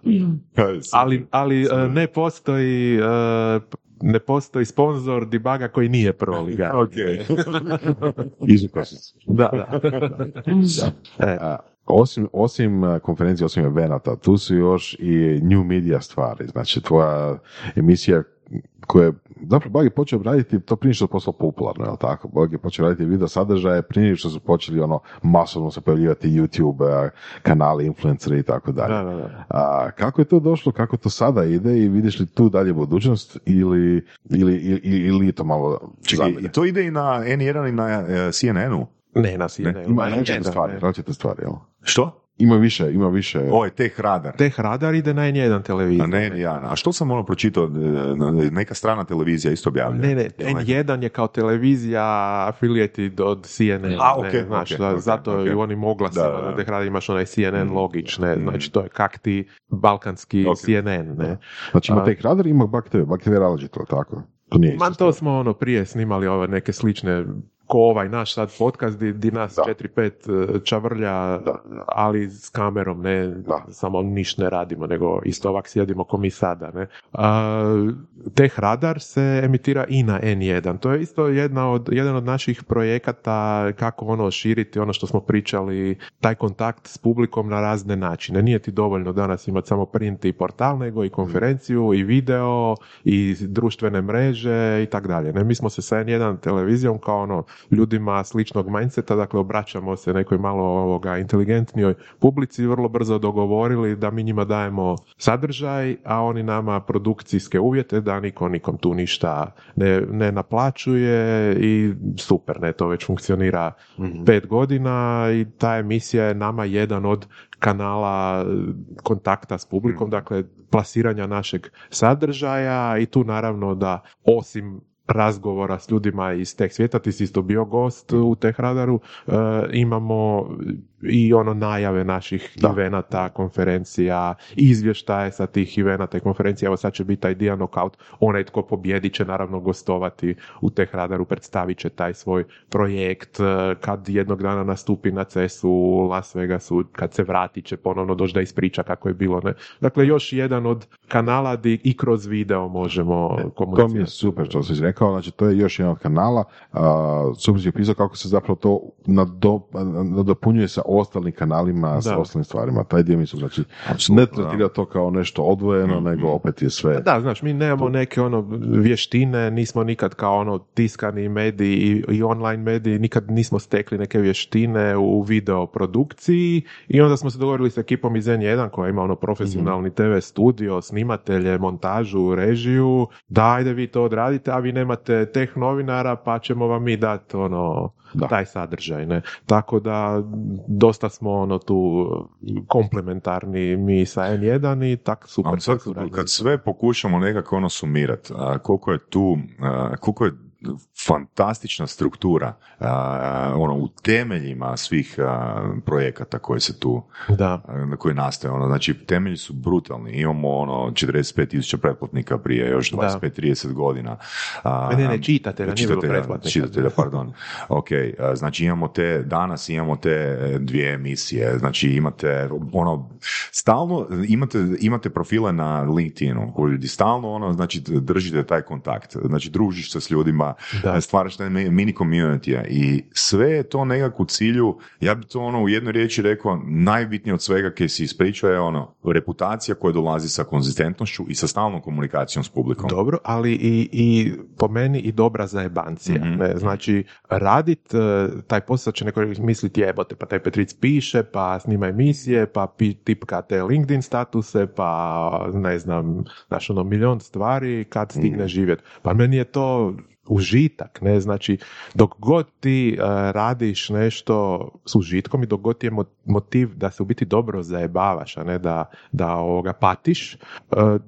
Ali, ali e, ne postoji e, ne postoji sponzor debuga koji nije prvoligaš. Ok. Se. Da, da. E, A, osim, osim a, konferencije, osim evenata, tu su još i new media stvari. Znači, tvoja emisija koja je, zapravo Bog je počeo raditi to prije što je postalo popularno, je tako? Bog je počeo raditi video sadržaje prije što su počeli ono masovno se pojavljivati YouTube, a, kanali, influenceri i tako dalje. da, da, da. A kako je to došlo, kako to sada ide i vidiš li tu dalje budućnost ili, ili, ili, ili to malo Čekaj, to ide i na N1 i na eh, CNN-u? Ne, nas je, ne, Ima ne, različite ne, stvari, ne. različite stvari, jel? Što? Ima više, ima više. Ovo je Tech Radar. Teh radar ide na N1 televiziju. A ne, ja, a što sam ono pročitao, eh, neka strana televizija isto objavlja? Ne, ne, N1 je kao televizija affiliated od CNN. A, ok, ne, znaš, ok, da, ok, zato ok. i u onim oglasima Da, da, Teh Radar imaš onaj CNN Mm. logič, ne, Mm. znači to je kak ti balkanski. CNN, ne. Znači ima Tech Radar, ima Bak TV, Bak TV različito, tako? To nije Ma isto. to smo ono prije snimali ove neke slične ko ovaj naš sad podcast di, di nas Da. 4-5 e, čavrlja, Da. ali s kamerom, ne Da. samo niš ne radimo, nego isto ovak sjedimo ko mi sada. Ne? A, Teh Radar se emitira i na N1. To je isto jedna od, jedan od naših projekata kako ono širiti ono što smo pričali, taj kontakt s publikom na razne načine. Nije ti dovoljno danas imati samo print i portal, nego i konferenciju, i video, i društvene mreže i tak dalje. Ne, mi smo se sa N1 televizijom kao ono ljudima sličnog mindseta, dakle obraćamo se nekoj malo ovoga inteligentnijoj publici vrlo brzo dogovorili da mi njima dajemo sadržaj, a oni nama produkcijske uvjete da niko nikom tu ništa ne, ne naplaćuje i super, ne, to već funkcionira pet godina i ta emisija je nama jedan od kanala kontakta s publikom, dakle plasiranja našeg sadržaja i tu naravno da osim razgovora s ljudima iz teh svijeta, ti si isto bio gost u Teh Radaru, e, imamo i ono najave naših Da. evenata, konferencija, izvještaje sa tih evenata i konferencija, evo sad će biti taj Dia Knockout, onaj tko pobjedi će naravno gostovati u Teh Radaru, predstavit će taj svoj projekt, e, kad jednog dana nastupi na cesu u Las Vegasu, kad se vrati će ponovno doći da ispriča kako je bilo. Ne? Dakle, još jedan od kanala di i kroz video možemo To mi je komunicirati. super što si rekao, znači to je još jedan od kanala, a, super si opisao kako se zapravo to nado, nadopunjuje sa ostalim kanalima, sa Da. ostalim stvarima, taj dio mi su, znači, Apsolutno, ne tretira to kao nešto odvojeno, nego opet je sve. Da, znaš, mi nemamo neke ono vještine, nismo nikad kao ono tiskani mediji i, i online mediji, nikad nismo stekli neke vještine u video produkciji i onda smo se dogovorili s ekipom iz N1 koja ima ono profesionalni TV studio, snimatelje, montažu, režiju, da ajde vi to odradite, a vi nemate teh novinara pa ćemo vam mi dati ono Da. taj sadržaj, ne. Tako da dosta smo ono tu komplementarni mi sa N1 i tak super. Sad kad sve pokušamo nekako ono sumirati, koliko je tu, a, koliko je fantastična struktura a, ono u temeljima svih a, projekata koji se tu Da. na koji nastaje ono, znači temelji su brutalni, imamo ono 45.000 pretplatnika prije još 25-30 godina. A, Ne, ne, ne, čitatelja, nije bilo čitatelja, pretplatnika. čitatelja, pardon. Ok, znači imamo te, danas imamo te e, dvije emisije, znači imate ono, stalno imate, imate profile na LinkedInu, gdje stalno ono, znači držite taj kontakt, znači družiš se s ljudima, Da. stvaraš taj mi- mini community i sve je to nekako u cilju, ja bi to ono u jednoj riječi rekao, najbitnije od svega kaj si ispričao je ono, reputacija koja dolazi sa konzistentnošću i sa stalnom komunikacijom s publikom. Dobro, ali i, i po meni i dobra zajebancija. Mhm. Ne? Znači, radit e, taj posao će neko misliti jebote, pa taj Petric piše, pa snima emisije, pa pi, tipka te LinkedIn statuse, pa ne znam, znaš ono, milion stvari kad stigne živjeti. Pa meni je to užitak, ne, znači dok god ti e, radiš nešto s užitkom i dok god ti je mo- motiv da se u biti dobro zajebavaš, a ne da, da ovoga patiš, e,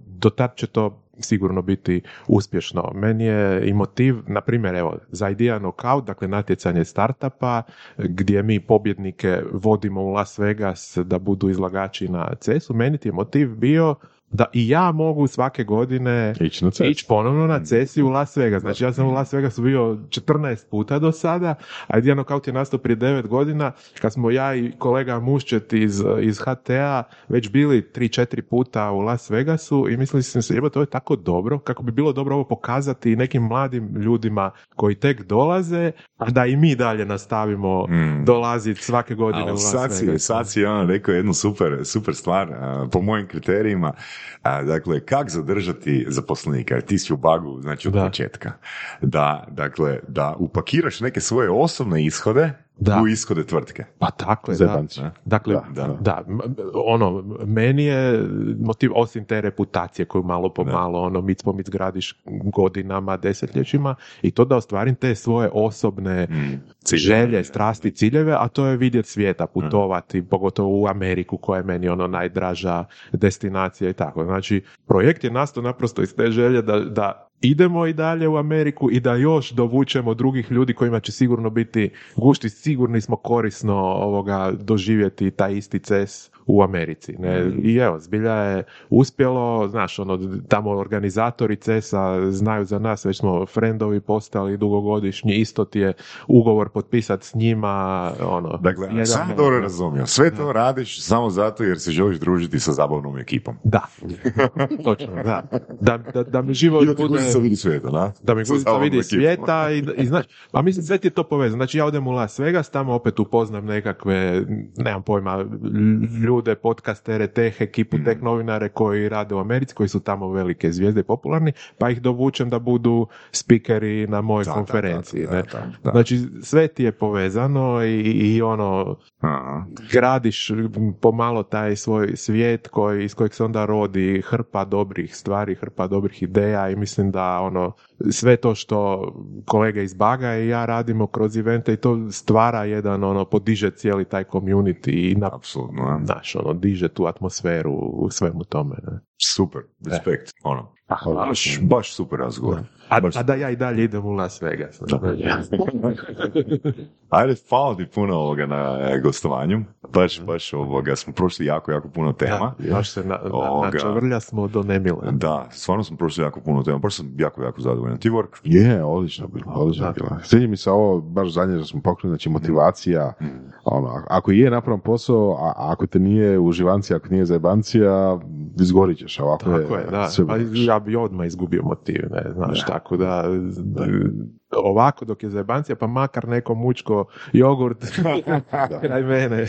do tad će to sigurno biti uspješno. Meni je i motiv, na primjer, evo, za Idea Knockout, dakle natjecanje startupa, gdje mi pobjednike vodimo u Las Vegas da budu izlagači na CES-u, meni ti je motiv bio da i ja mogu svake godine Ići ići ponovno na cesi u Las Vegas. Znači ja sam u Las Vegasu bio 14 puta do sada, a Idea Knockout je nastao prije 9 godina, kad smo ja i kolega Muščet iz, iz HTA već bili 3-4 puta u Las Vegasu i mislili sam se, jebote, to je tako dobro, kako bi bilo dobro ovo pokazati nekim mladim ljudima koji tek dolaze, a da i mi dalje nastavimo Mm. dolaziti svake godine u Ali Las sad si, sad si ono rekao jednu super, super stvar, a, po mojim kriterijima, a, dakle, kak zadržati zaposlenika, jer ti si u bagu, znači od Da. početka, da, dakle, da upakiraš neke svoje osobne ishode Da. u ishode tvrtke. Pa tako je, da. Dakle, Da, da, da. ono, meni je motiv osim te reputacije koju malo po Da. malo, ono, mic po mic gradiš godinama, desetljećima i to da ostvarim te svoje osobne Mm. želje, strasti, ciljeve, a to je vidjeti svijeta, putovati, pogotovo u Ameriku koja je meni ono najdraža destinacija i tako. Znači, projekt je nastao naprosto iz te želje da, da idemo i dalje u Ameriku i da još dovučemo drugih ljudi kojima će sigurno biti gušti, sigurni smo korisno ovoga doživjeti taj isti ces u Americi. Ne? I evo, zbilja je uspjelo, znaš, ono, tamo organizatori CESA znaju za nas, već smo friendovi postali dugogodišnji, isto ti je ugovor potpisati s njima, ono. Dakle, jedan- sam dobro razumio. Sve to radiš samo zato jer se želiš družiti sa zabavnom ekipom. Da, točno, da. Da, da, da mi život I da bude... vidi svijeta, da? Da mi guzica vidi ekipom. svijeta i, i znaš, a mislim sve ti je to povezano. Znači ja odem u Las Vegas, tamo opet upoznam nekakve, nemam pojma, ljude, podcastere, teh ekipu, Mm. teh novinare koji rade u Americi, koji su tamo velike zvijezde popularni, pa ih dovučem da budu spikeri na mojoj Da, konferenciji. da, da, ne? da, da. Znači sve ti je povezano i, i ono, Aha. gradiš pomalo taj svoj svijet koji, iz kojeg se onda rodi hrpa dobrih stvari, hrpa dobrih ideja i mislim da ono sve to što kolege iz Baga i ja radimo kroz evente i to stvara jedan ono podiže cijeli taj community i na, Apsolutno, da. znaš, ono diže tu atmosferu u svemu tome. Ne? Super, respekt. Ono, Hvala. baš, baš super razgovor. A, Baš a da ja i dalje idem u Las Vegas. Ajde, hvala ti puno ovoga na e, gostovanju. Baš, baš ovoga, smo prošli jako, jako puno tema. Da, baš se na, na, Ovoga. načavrlja smo do nemile. Da, stvarno smo prošli jako puno tema. Baš sam jako, jako zadovoljan. Ti Vork? Je, odlično bilo, odlično Da. bilo. Sviđa mi se ovo, baš zadnje što smo pokrenuli, znači motivacija, ono, a- ako je napravan posao, a a ako te nije uživancija, ako nije zajebancija, izgorit ćeš, a ovako Tako je, da. sve Pa ja bi odmah izgubio motiv, ne, znaš, tako da, ovako dok je zajebancija, pa makar neko mučko jogurt kraj mene,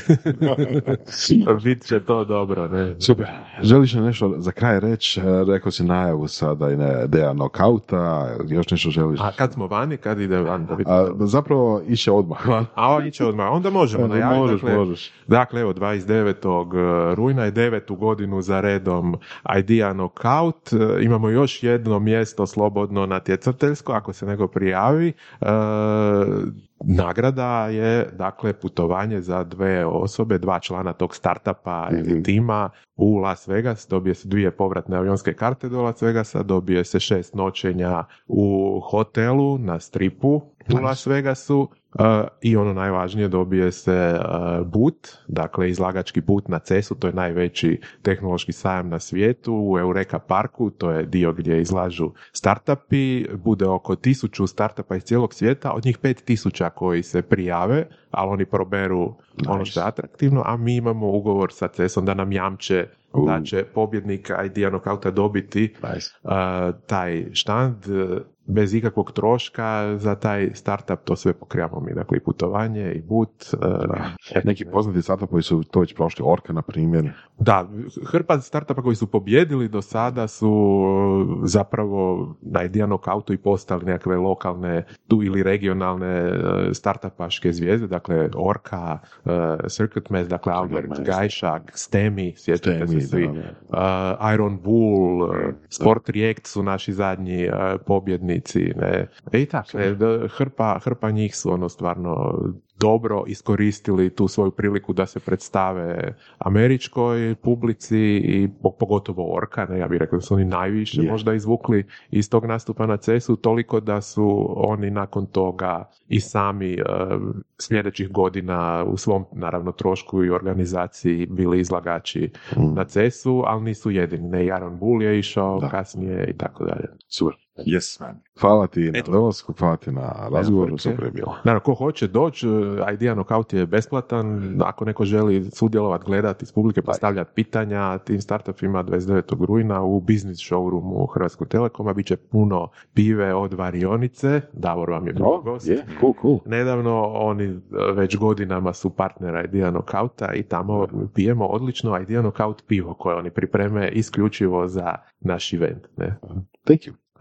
bit će to dobro, ne. Super. Želiš li nešto za kraj reći? E, Rekao si najavu sada i ne, ideja nokauta, još nešto želiš? A kad smo vani, kad ide van da? A, zapravo iše odmah van. A on iće odmah, onda možemo najaviti. možeš, dakle, možeš. Dakle, evo, 29. rujna je devetu godinu za redom Idea Knockout. E, Imamo još jedno mjesto slobodno natjecateljsko, ako se nego prijavi. E, nagrada je, dakle, putovanje za dve osobe, dva člana tog startupa ili tima u Las Vegas. Dobije se dvije povratne avionske karte do Las Vegasa, dobije se šest noćenja u hotelu na stripu u Las Vegasu I ono najvažnije dobije se but, dakle izlagački but na CES-u, to je najveći tehnološki sajam na svijetu, u Eureka parku, to je dio gdje izlažu startupi, bude oko tisuću startupa iz cijelog svijeta, od njih pet tisuća koji se prijave, ali oni proberu ono što je atraktivno, a mi imamo ugovor sa CES-om da nam jamče da će pobjednika Idea Knockouta dobiti uh, taj štand uh, bez ikakvog troška za taj startup, to sve pokrivamo mi, dakle i putovanje i but. uh, Neki poznati startup koji su to već prošli, Orka na primjer. Da, hrpa startupa koji su pobjedili do sada su uh, zapravo na Idea Knockoutu i postali nekakve lokalne tu ili regionalne uh, startupaške zvijezde, dakle Orka, uh, Circuit Mess, dakle Albert. Gajšak, Stemi, sjećate se svi, uh, Iron Bull, uh, Sport React su naši zadnji uh, pobjednici, ne, i tako, hrpa, hrpa njih su ono stvarno dobro iskoristili tu svoju priliku da se predstave američkoj publici i po- pogotovo Orka, ne, ja bih rekao da su oni najviše Je. možda izvukli iz tog nastupa na CES-u, toliko da su oni nakon toga i sami eh, sljedećih godina u svom naravno trošku i organizaciji bili izlagači na CES-u, ali nisu jedini, ne, i Aaron Bull je išao Da. kasnije i tako dalje. Super. Yes, man. Hvala ti na Eto. dolasku, hvala ti na razgovoru, super je bilo. Naravno, ko hoće doći, eh, Idea Knockout je besplatan, ako neko želi sudjelovati, gledati iz publike, postavljati pitanja tim startupima 29. rujna u biznis showroomu Hrvatskog Telekoma, bit će puno pive od varionice, Davor vam je bio gost. je, cool, cool. Nedavno oni eh, već godinama su partnera Idea Knockouta i tamo pijemo odlično Idea Knockout pivo koje oni pripreme isključivo za naš event. Ne? Thank you.